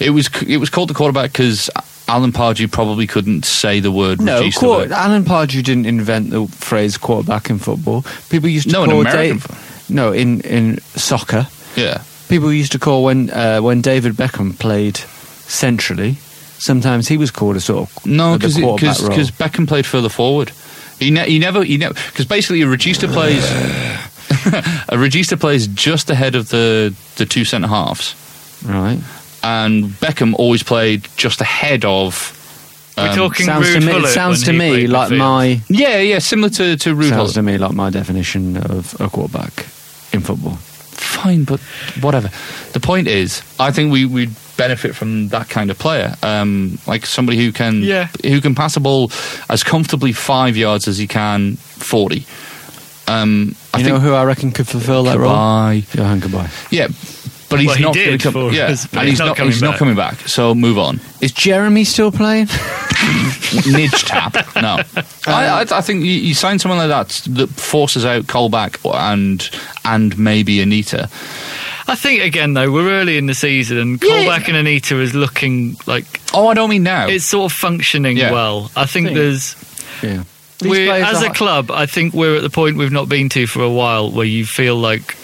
[SPEAKER 3] it was it was called the quarterback because Alan Pardew probably couldn't say the word.
[SPEAKER 2] No,
[SPEAKER 3] regista
[SPEAKER 2] quar-
[SPEAKER 3] there.
[SPEAKER 2] Alan Pardew didn't invent the phrase quarterback in football. People used to
[SPEAKER 3] No, in
[SPEAKER 2] call
[SPEAKER 3] American
[SPEAKER 2] Dave- no in in soccer.
[SPEAKER 3] Yeah,
[SPEAKER 2] People used to call when uh, when David Beckham played centrally. Sometimes he was called a sort of
[SPEAKER 3] no, because because Beckham played further forward. He, ne- he never he never because basically a regista plays <sighs> a regista plays just ahead of the the two centre halves,
[SPEAKER 2] right.
[SPEAKER 3] and Beckham always played just ahead of.
[SPEAKER 4] We're
[SPEAKER 3] um,
[SPEAKER 4] talking
[SPEAKER 2] Sounds to me. It sounds to me like my
[SPEAKER 3] Yeah, yeah, similar to to Ruud
[SPEAKER 2] sounds
[SPEAKER 3] Gullit.
[SPEAKER 2] to me like my definition of a quarterback in football.
[SPEAKER 3] Fine, but whatever. The point is, I think we would benefit from that kind of player, um, like somebody who can
[SPEAKER 4] Yeah.
[SPEAKER 3] who can pass a ball as comfortably five yards as he can forty. Um, I
[SPEAKER 2] you
[SPEAKER 3] think
[SPEAKER 2] know who I reckon could fulfil that role?
[SPEAKER 3] Goodbye.
[SPEAKER 2] Johan Goodbye.
[SPEAKER 3] Yeah, but he's
[SPEAKER 4] Well, he
[SPEAKER 3] not
[SPEAKER 4] did
[SPEAKER 3] gonna come,
[SPEAKER 4] for
[SPEAKER 3] yeah,
[SPEAKER 4] us, but
[SPEAKER 3] and
[SPEAKER 4] he's
[SPEAKER 3] he's
[SPEAKER 4] not
[SPEAKER 3] not.
[SPEAKER 4] coming
[SPEAKER 3] He's not
[SPEAKER 4] back.
[SPEAKER 3] coming back. So move on.
[SPEAKER 2] Is Jeremy still playing? <laughs>
[SPEAKER 3] Nidge tap. No, uh, I, I, I think you, you sign someone like that that forces out Colback and and maybe Anita.
[SPEAKER 4] I think again though we're early in the season and Colback and Anita is looking like
[SPEAKER 3] Oh, I don't mean now.
[SPEAKER 4] it's sort of functioning
[SPEAKER 3] Yeah.
[SPEAKER 4] well. I think
[SPEAKER 2] Think.
[SPEAKER 4] there's
[SPEAKER 2] yeah.
[SPEAKER 4] we're, as a
[SPEAKER 2] club.
[SPEAKER 4] club. I think we're at the point we've not been to for a while where you feel like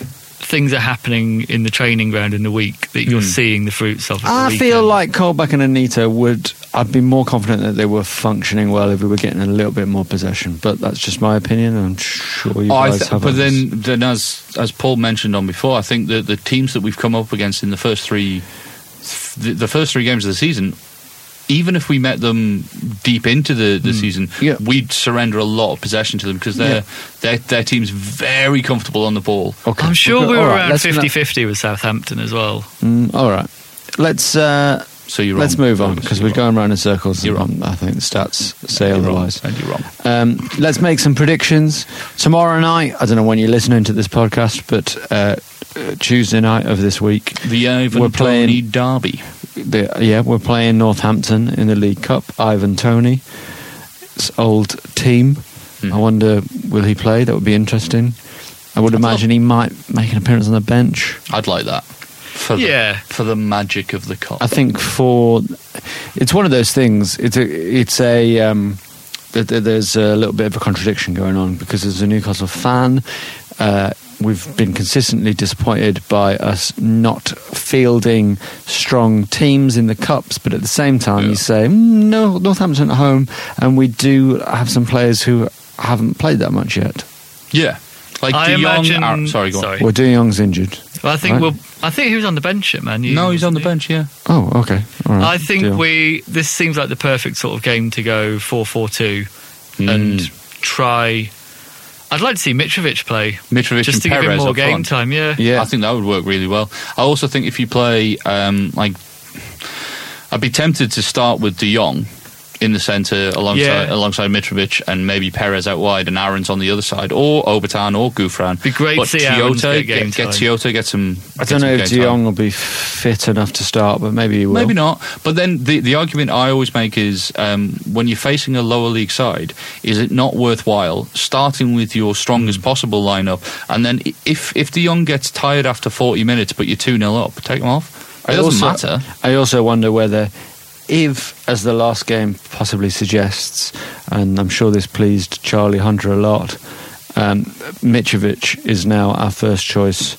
[SPEAKER 4] things are happening in the training ground in the week that you're hmm. seeing the fruits of. at the
[SPEAKER 2] I feel like Colback and Anita would. I'd be more confident that they were functioning well if we were getting a little bit more possession. But that's just my opinion. I'm sure you guys
[SPEAKER 3] th-
[SPEAKER 2] have.
[SPEAKER 3] but
[SPEAKER 2] others.
[SPEAKER 3] then, then as as Paul mentioned on before, I think that the teams that we've come up against in the first three, the, the first three games of the season, even if we met them deep into the, the season,
[SPEAKER 2] Yeah.
[SPEAKER 3] we'd surrender a lot of possession to them because their
[SPEAKER 2] Yeah.
[SPEAKER 3] their their team's very comfortable on the ball.
[SPEAKER 2] Okay.
[SPEAKER 4] I'm sure
[SPEAKER 2] Okay,
[SPEAKER 4] we were
[SPEAKER 2] all right,
[SPEAKER 4] around
[SPEAKER 2] let's
[SPEAKER 4] 50
[SPEAKER 2] not-
[SPEAKER 4] 50 with Southampton as well.
[SPEAKER 2] Mm, all right. Let's uh,
[SPEAKER 3] So you're
[SPEAKER 2] let's
[SPEAKER 3] wrong.
[SPEAKER 2] move on
[SPEAKER 3] You're
[SPEAKER 2] because we're
[SPEAKER 3] wrong.
[SPEAKER 2] going around in circles.
[SPEAKER 3] You're
[SPEAKER 2] and I think the stats say
[SPEAKER 3] You're wrong,
[SPEAKER 2] otherwise.
[SPEAKER 3] and you're wrong.
[SPEAKER 2] Um, let's make some predictions. Tomorrow night, I don't know when you're listening to this podcast, but uh, uh, Tuesday night of this week,
[SPEAKER 3] The Ivan
[SPEAKER 2] We're playing-
[SPEAKER 3] Toney derby.
[SPEAKER 2] The, yeah, we're playing Northampton in the League Cup. Ivan Toney, it's old team.
[SPEAKER 3] Hmm.
[SPEAKER 2] I wonder, will he play? That would be interesting. I would imagine he might make an appearance on the bench.
[SPEAKER 3] I'd like that. For
[SPEAKER 4] Yeah.
[SPEAKER 3] the, for the magic of the cup.
[SPEAKER 2] I think for it's one of those things. It's a it's a um, th- th- there's a little bit of a contradiction going on because as a Newcastle fan, uh, we've been consistently disappointed by us not fielding strong teams in the cups. But at the same time,
[SPEAKER 3] Yeah.
[SPEAKER 2] you say mm, no, Northampton at home, and we do have some players who haven't played that much yet.
[SPEAKER 3] yeah, like
[SPEAKER 4] I
[SPEAKER 3] De Jong.
[SPEAKER 4] imagine.
[SPEAKER 3] Ar- sorry, go on.
[SPEAKER 4] sorry.
[SPEAKER 2] Well, De Jong's injured.
[SPEAKER 4] Well, I think
[SPEAKER 2] Right.
[SPEAKER 4] we'll. I think he was on the bench at Man U.
[SPEAKER 3] No, he's on the
[SPEAKER 4] wasn't
[SPEAKER 3] bench. Yeah.
[SPEAKER 2] Oh, okay. All right.
[SPEAKER 4] I think we. This seems like the perfect sort of game to go 4 4 2
[SPEAKER 3] Mm.
[SPEAKER 4] and try. I'd like to see Mitrovic play.
[SPEAKER 3] Mitrovic
[SPEAKER 4] just
[SPEAKER 3] and
[SPEAKER 4] to give him more game
[SPEAKER 3] front.
[SPEAKER 4] time, yeah.
[SPEAKER 2] Yeah.
[SPEAKER 3] I think that would work really well. I also think if you play, um, like, I'd be tempted to start with De Jong in the centre alongside
[SPEAKER 4] Yeah.
[SPEAKER 3] alongside Mitrovic and maybe Perez out wide and Aarons on the other side or Obertan or Gouffran.
[SPEAKER 4] Be great
[SPEAKER 3] but
[SPEAKER 4] to see Aarons
[SPEAKER 3] Toyota,
[SPEAKER 4] get game
[SPEAKER 3] get, get
[SPEAKER 4] time.
[SPEAKER 3] Toyota, get some.
[SPEAKER 2] I
[SPEAKER 3] get
[SPEAKER 2] don't know if De. Jong will be fit enough to start, but maybe he will.
[SPEAKER 3] Maybe not. But then the, the argument I always make is um, when you're facing a lower league side, is it not worthwhile starting with your strongest
[SPEAKER 2] Hmm.
[SPEAKER 3] possible lineup? And then if, if De Jong gets tired after 40 minutes but you're 2 0 up, take him off. It
[SPEAKER 2] I
[SPEAKER 3] doesn't
[SPEAKER 2] also,
[SPEAKER 3] matter.
[SPEAKER 2] I also wonder whether, if, as the last game possibly suggests, and I'm sure this pleased Charlie Hunter a lot, um, Mitrovic is now our first choice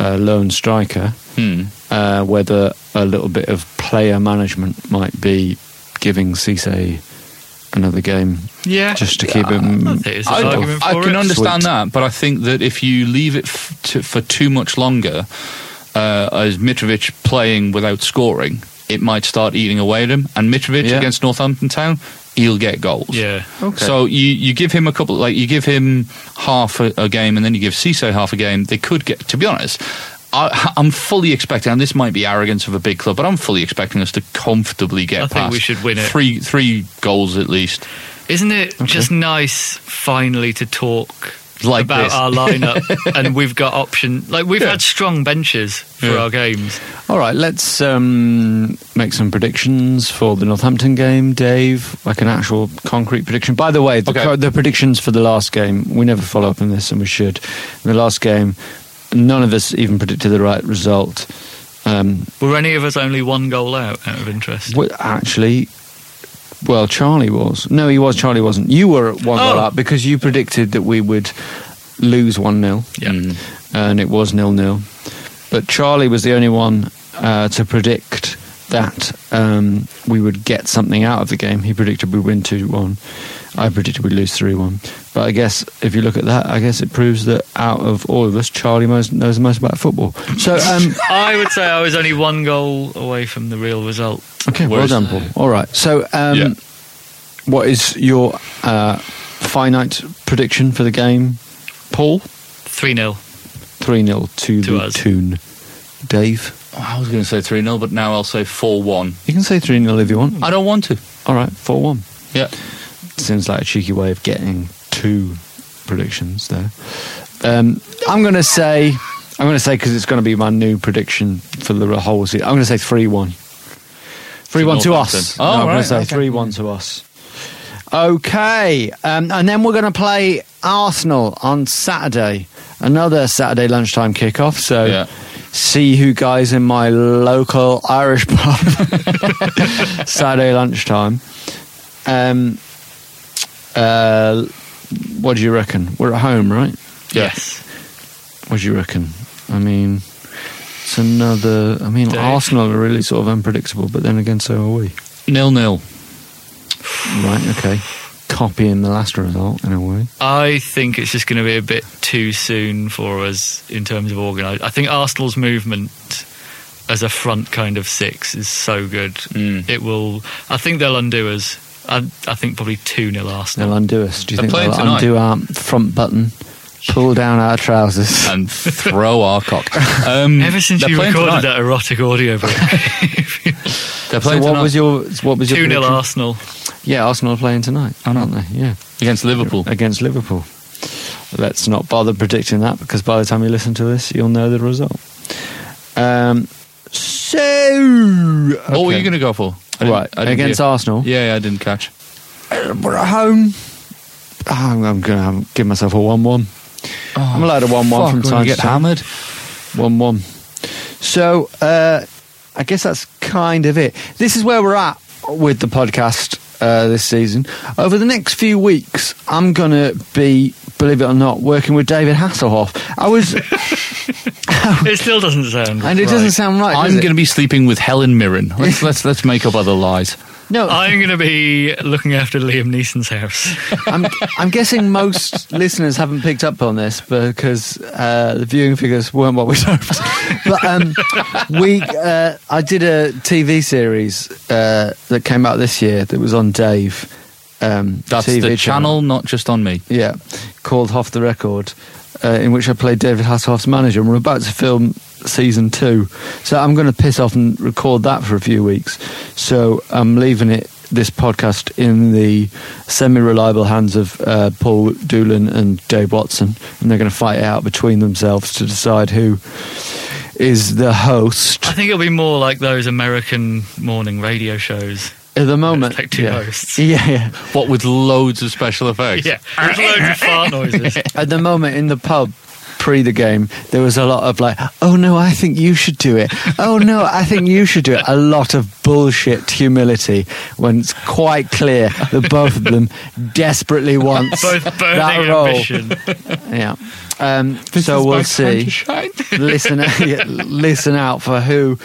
[SPEAKER 2] uh, lone striker.
[SPEAKER 3] Hmm.
[SPEAKER 2] Uh, whether a little bit of player management might be giving Cisse another game
[SPEAKER 4] Yeah.
[SPEAKER 2] just to keep him.
[SPEAKER 3] I,
[SPEAKER 4] argument
[SPEAKER 3] I can
[SPEAKER 4] it.
[SPEAKER 3] understand
[SPEAKER 2] Sweet.
[SPEAKER 3] that, but I think that if you leave it f- to, for too much longer, uh, as Mitrovic playing without scoring, it might start eating away at him. And Mitrovic
[SPEAKER 2] Yeah.
[SPEAKER 3] against Northampton Town, he'll get goals.
[SPEAKER 4] Yeah.
[SPEAKER 2] Okay.
[SPEAKER 3] So you, you give him a couple, like you give him half a, a game, and then you give Cisse half a game. They could get. To be honest, I, I'm fully expecting, and this might be arrogance of a big club, but I'm fully expecting us to comfortably get
[SPEAKER 4] I think
[SPEAKER 3] past
[SPEAKER 4] we should win it.
[SPEAKER 3] Three three goals at least.
[SPEAKER 4] Isn't it just nice finally to talk
[SPEAKER 3] Like
[SPEAKER 4] about
[SPEAKER 3] this.
[SPEAKER 4] our lineup <laughs> and we've got option like we've
[SPEAKER 3] Yeah.
[SPEAKER 4] had strong benches for
[SPEAKER 3] Yeah.
[SPEAKER 4] our games.
[SPEAKER 2] All right, let's um, make some predictions for the Northampton game, Dave. Like an actual concrete prediction. By the way, the,
[SPEAKER 3] Okay.
[SPEAKER 2] co- the predictions for the last game, we never follow up on this, and we should. In the last game, none of us even predicted the right result. Um,
[SPEAKER 4] Were any of us only one goal out out of interest?
[SPEAKER 2] well, actually, well, Charlie was. No, he was. Charlie wasn't. You were one goal
[SPEAKER 4] Oh.
[SPEAKER 2] out because you predicted that we would lose 1 0
[SPEAKER 4] Yeah.
[SPEAKER 3] Mm.
[SPEAKER 2] and it was nil nil. But Charlie was the only one uh, to predict that um, we would get something out of the game. He predicted we'd win two one. I predicted we'd lose three one. But I guess if you look at that, I guess it proves that out of all of us, Charlie most, knows the most about football. So <laughs> um,
[SPEAKER 4] I would say I was only one goal away from the real result.
[SPEAKER 2] okay, well done, Paul. All right. So um,
[SPEAKER 3] Yeah.
[SPEAKER 2] what is your uh, finite prediction for the game, Paul?
[SPEAKER 4] 3 0.
[SPEAKER 2] Three 0 to,
[SPEAKER 4] To
[SPEAKER 2] the
[SPEAKER 4] us.
[SPEAKER 2] tune. Dave,
[SPEAKER 3] I was going to say 3 0, but now I'll say 4 1.
[SPEAKER 2] you can say three 0 if you want.
[SPEAKER 3] I don't want to.
[SPEAKER 2] All right, four one.
[SPEAKER 3] Yeah.
[SPEAKER 2] Seems like a cheeky way of getting two predictions there. Um, I'm going to say, I'm going to say because it's going to be my new prediction for the whole season. I'm going to say three one. Three one to us.
[SPEAKER 3] Oh,
[SPEAKER 2] No, I'm going to say
[SPEAKER 3] okay.
[SPEAKER 2] three one to us. Okay, um, and then we're going to play Arsenal on Saturday. Another Saturday lunchtime kickoff. So
[SPEAKER 3] Yeah.
[SPEAKER 2] See you guys in my local Irish <laughs> pub Saturday lunchtime. Um, uh, what do you reckon? We're at home, right?
[SPEAKER 4] Yes.
[SPEAKER 2] What do you reckon? I mean, it's another. I mean,
[SPEAKER 4] Dave?
[SPEAKER 2] Arsenal are really sort of unpredictable, but then again, so are we.
[SPEAKER 3] Nil nil.
[SPEAKER 2] Right? Okay. Copying the last result in a way.
[SPEAKER 4] I think it's just going to be a bit too soon for us in terms of organised. I think Arsenal's movement as a front kind of six is so good.
[SPEAKER 3] Mm.
[SPEAKER 4] It will. I think they'll undo us. I, I think probably 2 0 Arsenal.
[SPEAKER 2] They'll undo us. Do you
[SPEAKER 3] They're
[SPEAKER 2] think they'll
[SPEAKER 3] tonight.
[SPEAKER 2] undo our front button, pull down our trousers?
[SPEAKER 3] and throw our cock. <laughs> Um,
[SPEAKER 4] Ever since you recorded
[SPEAKER 3] tonight.
[SPEAKER 4] that erotic audio book, <laughs>
[SPEAKER 3] they're
[SPEAKER 2] So
[SPEAKER 3] playing
[SPEAKER 2] what
[SPEAKER 3] tonight
[SPEAKER 2] was your what was your
[SPEAKER 4] 2 0? Arsenal.
[SPEAKER 2] Yeah, Arsenal are playing tonight,
[SPEAKER 3] I know.
[SPEAKER 2] aren't they? Yeah,
[SPEAKER 3] against Liverpool.
[SPEAKER 2] against Liverpool. Let's not bother predicting that because by the time you listen to this, you'll know the result. Um, so,
[SPEAKER 3] What were you going to go for? I
[SPEAKER 2] right
[SPEAKER 3] I
[SPEAKER 2] against
[SPEAKER 3] hear.
[SPEAKER 2] Arsenal?
[SPEAKER 3] Yeah, yeah, I didn't catch.
[SPEAKER 2] We're at home. Oh, I'm, I'm going to give myself a one-one. I'm allowed a one-one from
[SPEAKER 3] when
[SPEAKER 2] time
[SPEAKER 3] you
[SPEAKER 2] to
[SPEAKER 3] get
[SPEAKER 2] time.
[SPEAKER 3] hammered.
[SPEAKER 2] One-one. So, uh, I guess that's kind of it. This is where we're at with the podcast uh, this season. Over the next few weeks, I'm going to be, believe it or not, working with David Hasselhoff. I was, <laughs>
[SPEAKER 4] It still doesn't sound.
[SPEAKER 2] and it
[SPEAKER 4] right.
[SPEAKER 2] doesn't sound right.
[SPEAKER 3] I'm going to be sleeping with Helen Mirren. Let's let's let's make up other lies.
[SPEAKER 2] No,
[SPEAKER 4] I'm going to be looking after Liam Neeson's house. <laughs>
[SPEAKER 2] I'm, I'm guessing most listeners haven't picked up on this because uh, the viewing figures weren't what we'd <laughs> hoped. But um, we, uh, I did a TV series uh, that came out this year that was on Dave. Um,
[SPEAKER 3] That's
[SPEAKER 2] TV
[SPEAKER 3] the channel, not just on me.
[SPEAKER 2] Yeah, called Off the Record, uh, in which I played David Hasselhoff's manager, and we're about to film season two. So I'm going to piss off and record that for a few weeks. So I'm leaving it, this podcast, in the semi reliable hands of uh, Paul Doolan and Dave Watson, and they're going to fight it out between themselves to decide who is the host.
[SPEAKER 4] I think it'll be more like those American morning radio shows.
[SPEAKER 2] At the moment,
[SPEAKER 4] Like two
[SPEAKER 2] yeah.
[SPEAKER 4] hosts. <laughs>
[SPEAKER 2] yeah, yeah.
[SPEAKER 3] What with loads of special effects?
[SPEAKER 4] Yeah, with loads of fart noises. <laughs>
[SPEAKER 2] at the moment in the pub pre the game there was a lot of like oh no i think you should do it oh no i think you should do it a lot of bullshit humility when it's quite clear that both of them desperately want
[SPEAKER 4] Both
[SPEAKER 2] that
[SPEAKER 4] burning
[SPEAKER 2] role
[SPEAKER 4] ambition.
[SPEAKER 2] yeah um, so we'll see listen <laughs> yeah, listen out for who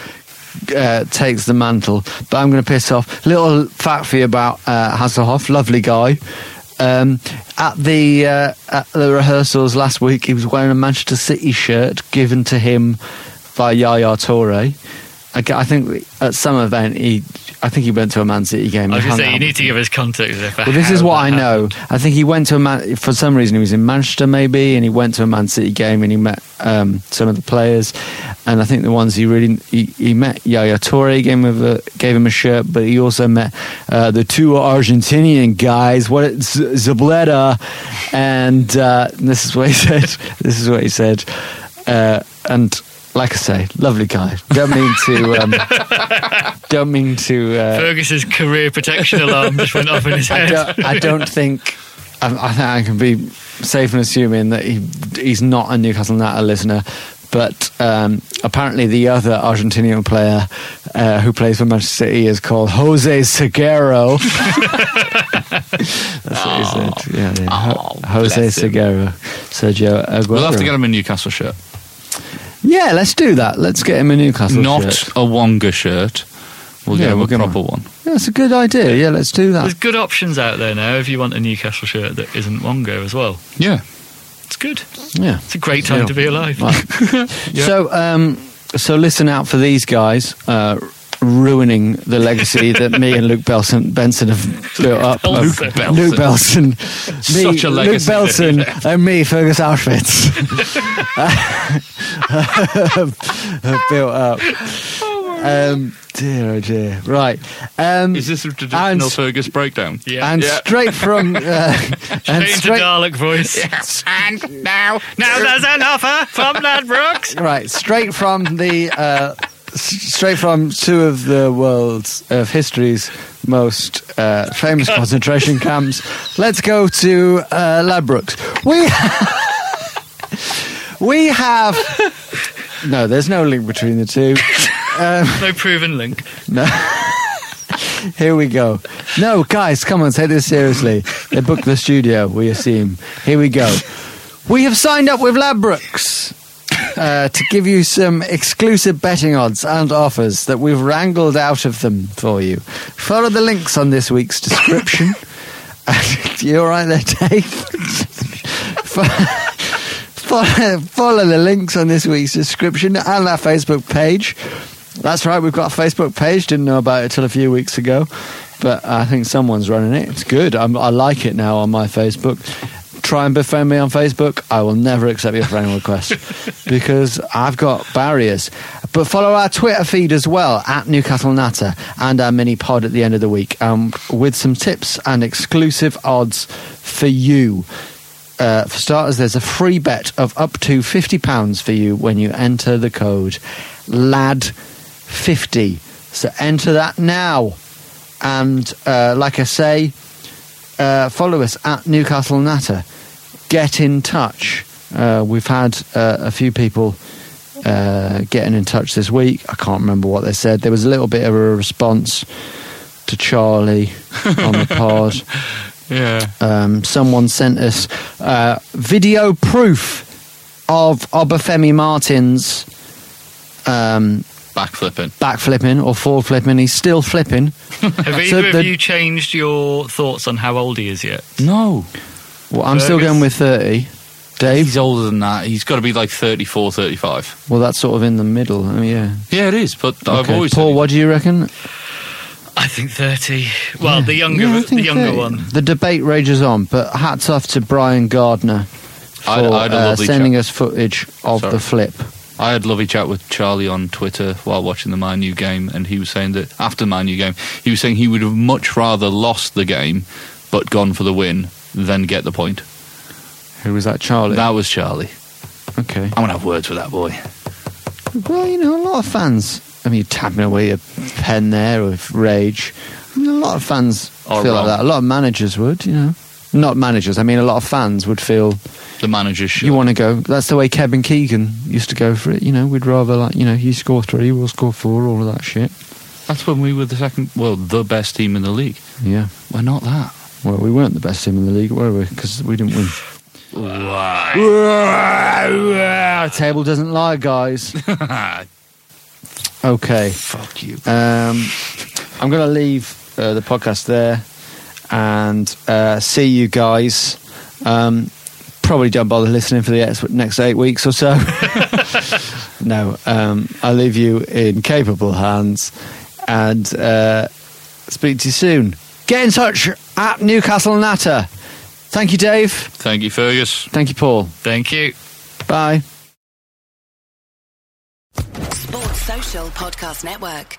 [SPEAKER 2] uh, takes the mantle. But I'm going to piss off. Little fact for you about uh, Hasselhoff, lovely guy. Um, at the uh, at the rehearsals last week, he was wearing a Manchester City shirt given to him by Yaya Toure. I think at some event he, I think he went to a Man City game.
[SPEAKER 4] I was going to say, you need to give us context.
[SPEAKER 2] Well, this is what I know. I think he went to a Man for some reason. He was in Manchester, maybe, and he went to a Man City game and he met um, some of the players. And I think the ones he really he, he met Yaya Toure, gave him a, gave him a shirt, but he also met uh, the two Argentinian guys. What Zabaleta, and uh, this is what he <laughs> said. this is what he said. Uh, and like I say, lovely guy. Don't mean to. Um, <laughs> don't mean to. Uh,
[SPEAKER 4] Fergus's career protection alarm just went off in his
[SPEAKER 2] I
[SPEAKER 4] head.
[SPEAKER 2] don't, I don't think. I, I think I can be safe in assuming that he he's not a Newcastle Natter listener. But um, apparently, the other Argentinian player uh, who plays for Manchester City is called Jose Sagero. <laughs> That's what he said. Yeah, yeah.
[SPEAKER 3] Oh,
[SPEAKER 2] Jose
[SPEAKER 3] bless him.
[SPEAKER 2] Sagero, Sergio Aguero.
[SPEAKER 3] We'll have to get him a Newcastle shirt,
[SPEAKER 2] Yeah, let's do that. Let's get him a Newcastle
[SPEAKER 3] not
[SPEAKER 2] shirt.
[SPEAKER 3] Not a Wonga shirt. We'll
[SPEAKER 2] Yeah,
[SPEAKER 3] get him
[SPEAKER 2] we'll
[SPEAKER 3] a
[SPEAKER 2] get him.
[SPEAKER 3] proper one.
[SPEAKER 2] Yeah, that's a good idea. Yeah, let's do that.
[SPEAKER 4] There's good options out there now if you want a Newcastle shirt that isn't Wonga as well.
[SPEAKER 3] Yeah.
[SPEAKER 4] It's good.
[SPEAKER 2] Yeah.
[SPEAKER 4] It's a great time
[SPEAKER 2] Yeah.
[SPEAKER 4] to be alive.
[SPEAKER 2] Right. <laughs> <laughs> So, um, so listen out for these guys uh, ruining the legacy that me and Luke Belson, Benson have built up.
[SPEAKER 4] Luke
[SPEAKER 3] Belson.
[SPEAKER 2] Luke Belson, <laughs> me,
[SPEAKER 3] Such a
[SPEAKER 2] Luke
[SPEAKER 3] legacy.
[SPEAKER 2] Belson, and me, Fergus Auschwitz, <laughs> <laughs> have built up. Um, dear, oh dear. Right. Um,
[SPEAKER 3] Is this a traditional
[SPEAKER 2] and,
[SPEAKER 3] Fergus breakdown?
[SPEAKER 4] Yeah.
[SPEAKER 2] and
[SPEAKER 3] Yeah.
[SPEAKER 2] straight from uh, and
[SPEAKER 4] Change the Dalek voice.
[SPEAKER 3] and now,
[SPEAKER 4] Now there's an offer from Ladbrokes.
[SPEAKER 2] right, straight from the uh, straight from two of the world's of history's most uh, famous <laughs> concentration camps. Let's go to uh, Ladbrokes. We <laughs> we have no. There's no link between the two. <laughs>
[SPEAKER 4] No proven link. No.
[SPEAKER 2] Here we go. No, guys, come on, take this seriously. They booked the studio, we assume. Here we go. We have signed up with Ladbrokes uh, to give you some exclusive betting odds and offers that we've wrangled out of them for you. Follow the links on this week's description. <laughs> you all right there, Dave? <laughs> follow, follow the links on this week's description and our Facebook page. That's right, we've got a Facebook page. Didn't know about it till a few weeks ago, but I think someone's running it. It's good. I'm, I like it now on my Facebook. Try and befriend me on Facebook. I will never accept your friend request <laughs> because I've got barriers. But follow our Twitter feed as well at Newcastle Natter and our mini pod at the end of the week um, with some tips and exclusive odds for you. Uh, for starters, there's a free bet of up to £50 for you when you enter the code LAD50. So enter that now. And uh, like I say, uh, follow us at Newcastle Natter. Get in touch. Uh, we've had uh, a few people uh, getting in touch this week. I can't remember what they said. There was a little bit of a response to Charlie on the <laughs> pod.
[SPEAKER 3] yeah.
[SPEAKER 2] Um, someone sent us uh, video proof of Obafemi Martin's um,
[SPEAKER 3] Backflipping.
[SPEAKER 2] backflipping or forward flipping. He's still flipping. <laughs>
[SPEAKER 4] Have either
[SPEAKER 2] So
[SPEAKER 4] of you changed your thoughts on how old he is yet?
[SPEAKER 3] No.
[SPEAKER 2] Well, I'm still
[SPEAKER 4] Fergus.
[SPEAKER 2] going with 30. Dave?
[SPEAKER 3] He's older than that. He's got to be like 34, 35.
[SPEAKER 2] Well, that's sort of in the middle. Oh, yeah.
[SPEAKER 3] Yeah, it is, but I've
[SPEAKER 2] Okay.
[SPEAKER 3] always
[SPEAKER 2] Paul, what do you reckon?
[SPEAKER 4] I think thirty. Well, the younger,
[SPEAKER 2] Yeah, I
[SPEAKER 4] the
[SPEAKER 2] think
[SPEAKER 4] younger
[SPEAKER 2] 30.
[SPEAKER 4] one.
[SPEAKER 2] The debate rages on, but hats off to Brian Gardner for
[SPEAKER 3] I had- I had a
[SPEAKER 2] uh,
[SPEAKER 3] lovely
[SPEAKER 2] sending
[SPEAKER 3] chat.
[SPEAKER 2] us footage of
[SPEAKER 3] Sorry.
[SPEAKER 2] the flip.
[SPEAKER 3] I had a lovely chat with Charlie on Twitter while watching the Man U game, and he was saying that after the Man U game, he was saying he would have much rather lost the game but gone for the win than get the point.
[SPEAKER 2] Who was that, Charlie?
[SPEAKER 3] That was Charlie.
[SPEAKER 2] okay.
[SPEAKER 3] I'm going to have words with that boy.
[SPEAKER 2] Well, you know, a lot of fans. I mean, you're tapping away a pen there with rage. I mean, a lot of fans
[SPEAKER 3] Are
[SPEAKER 2] feel
[SPEAKER 3] wrong.
[SPEAKER 2] like that. A lot of managers would, you know. Not managers. I mean, a lot of fans would feel
[SPEAKER 3] The managers should.
[SPEAKER 2] you want to go. That's the way Kevin Keegan used to go for it. You know, we'd rather like you know, you score three, we'll score four, all of that shit.
[SPEAKER 3] That's when we were the second, well, the best team in the league.
[SPEAKER 2] Yeah.
[SPEAKER 3] We're not that.
[SPEAKER 2] Well, we weren't the best team in the league, were we? Because we didn't win. Table doesn't lie, guys. <laughs> Okay.
[SPEAKER 3] Fuck you.
[SPEAKER 2] Um, I'm going to leave uh, the podcast there and uh, see you guys. Um, probably don't bother listening for the next eight weeks or so. <laughs> no, um, I'll leave you in capable hands and uh, speak to you soon. Get in touch at Newcastle Natter. Thank you, Dave.
[SPEAKER 3] Thank you, Fergus.
[SPEAKER 2] Thank you, Paul.
[SPEAKER 4] Thank you.
[SPEAKER 2] Bye.
[SPEAKER 5] Sports Social Podcast Network.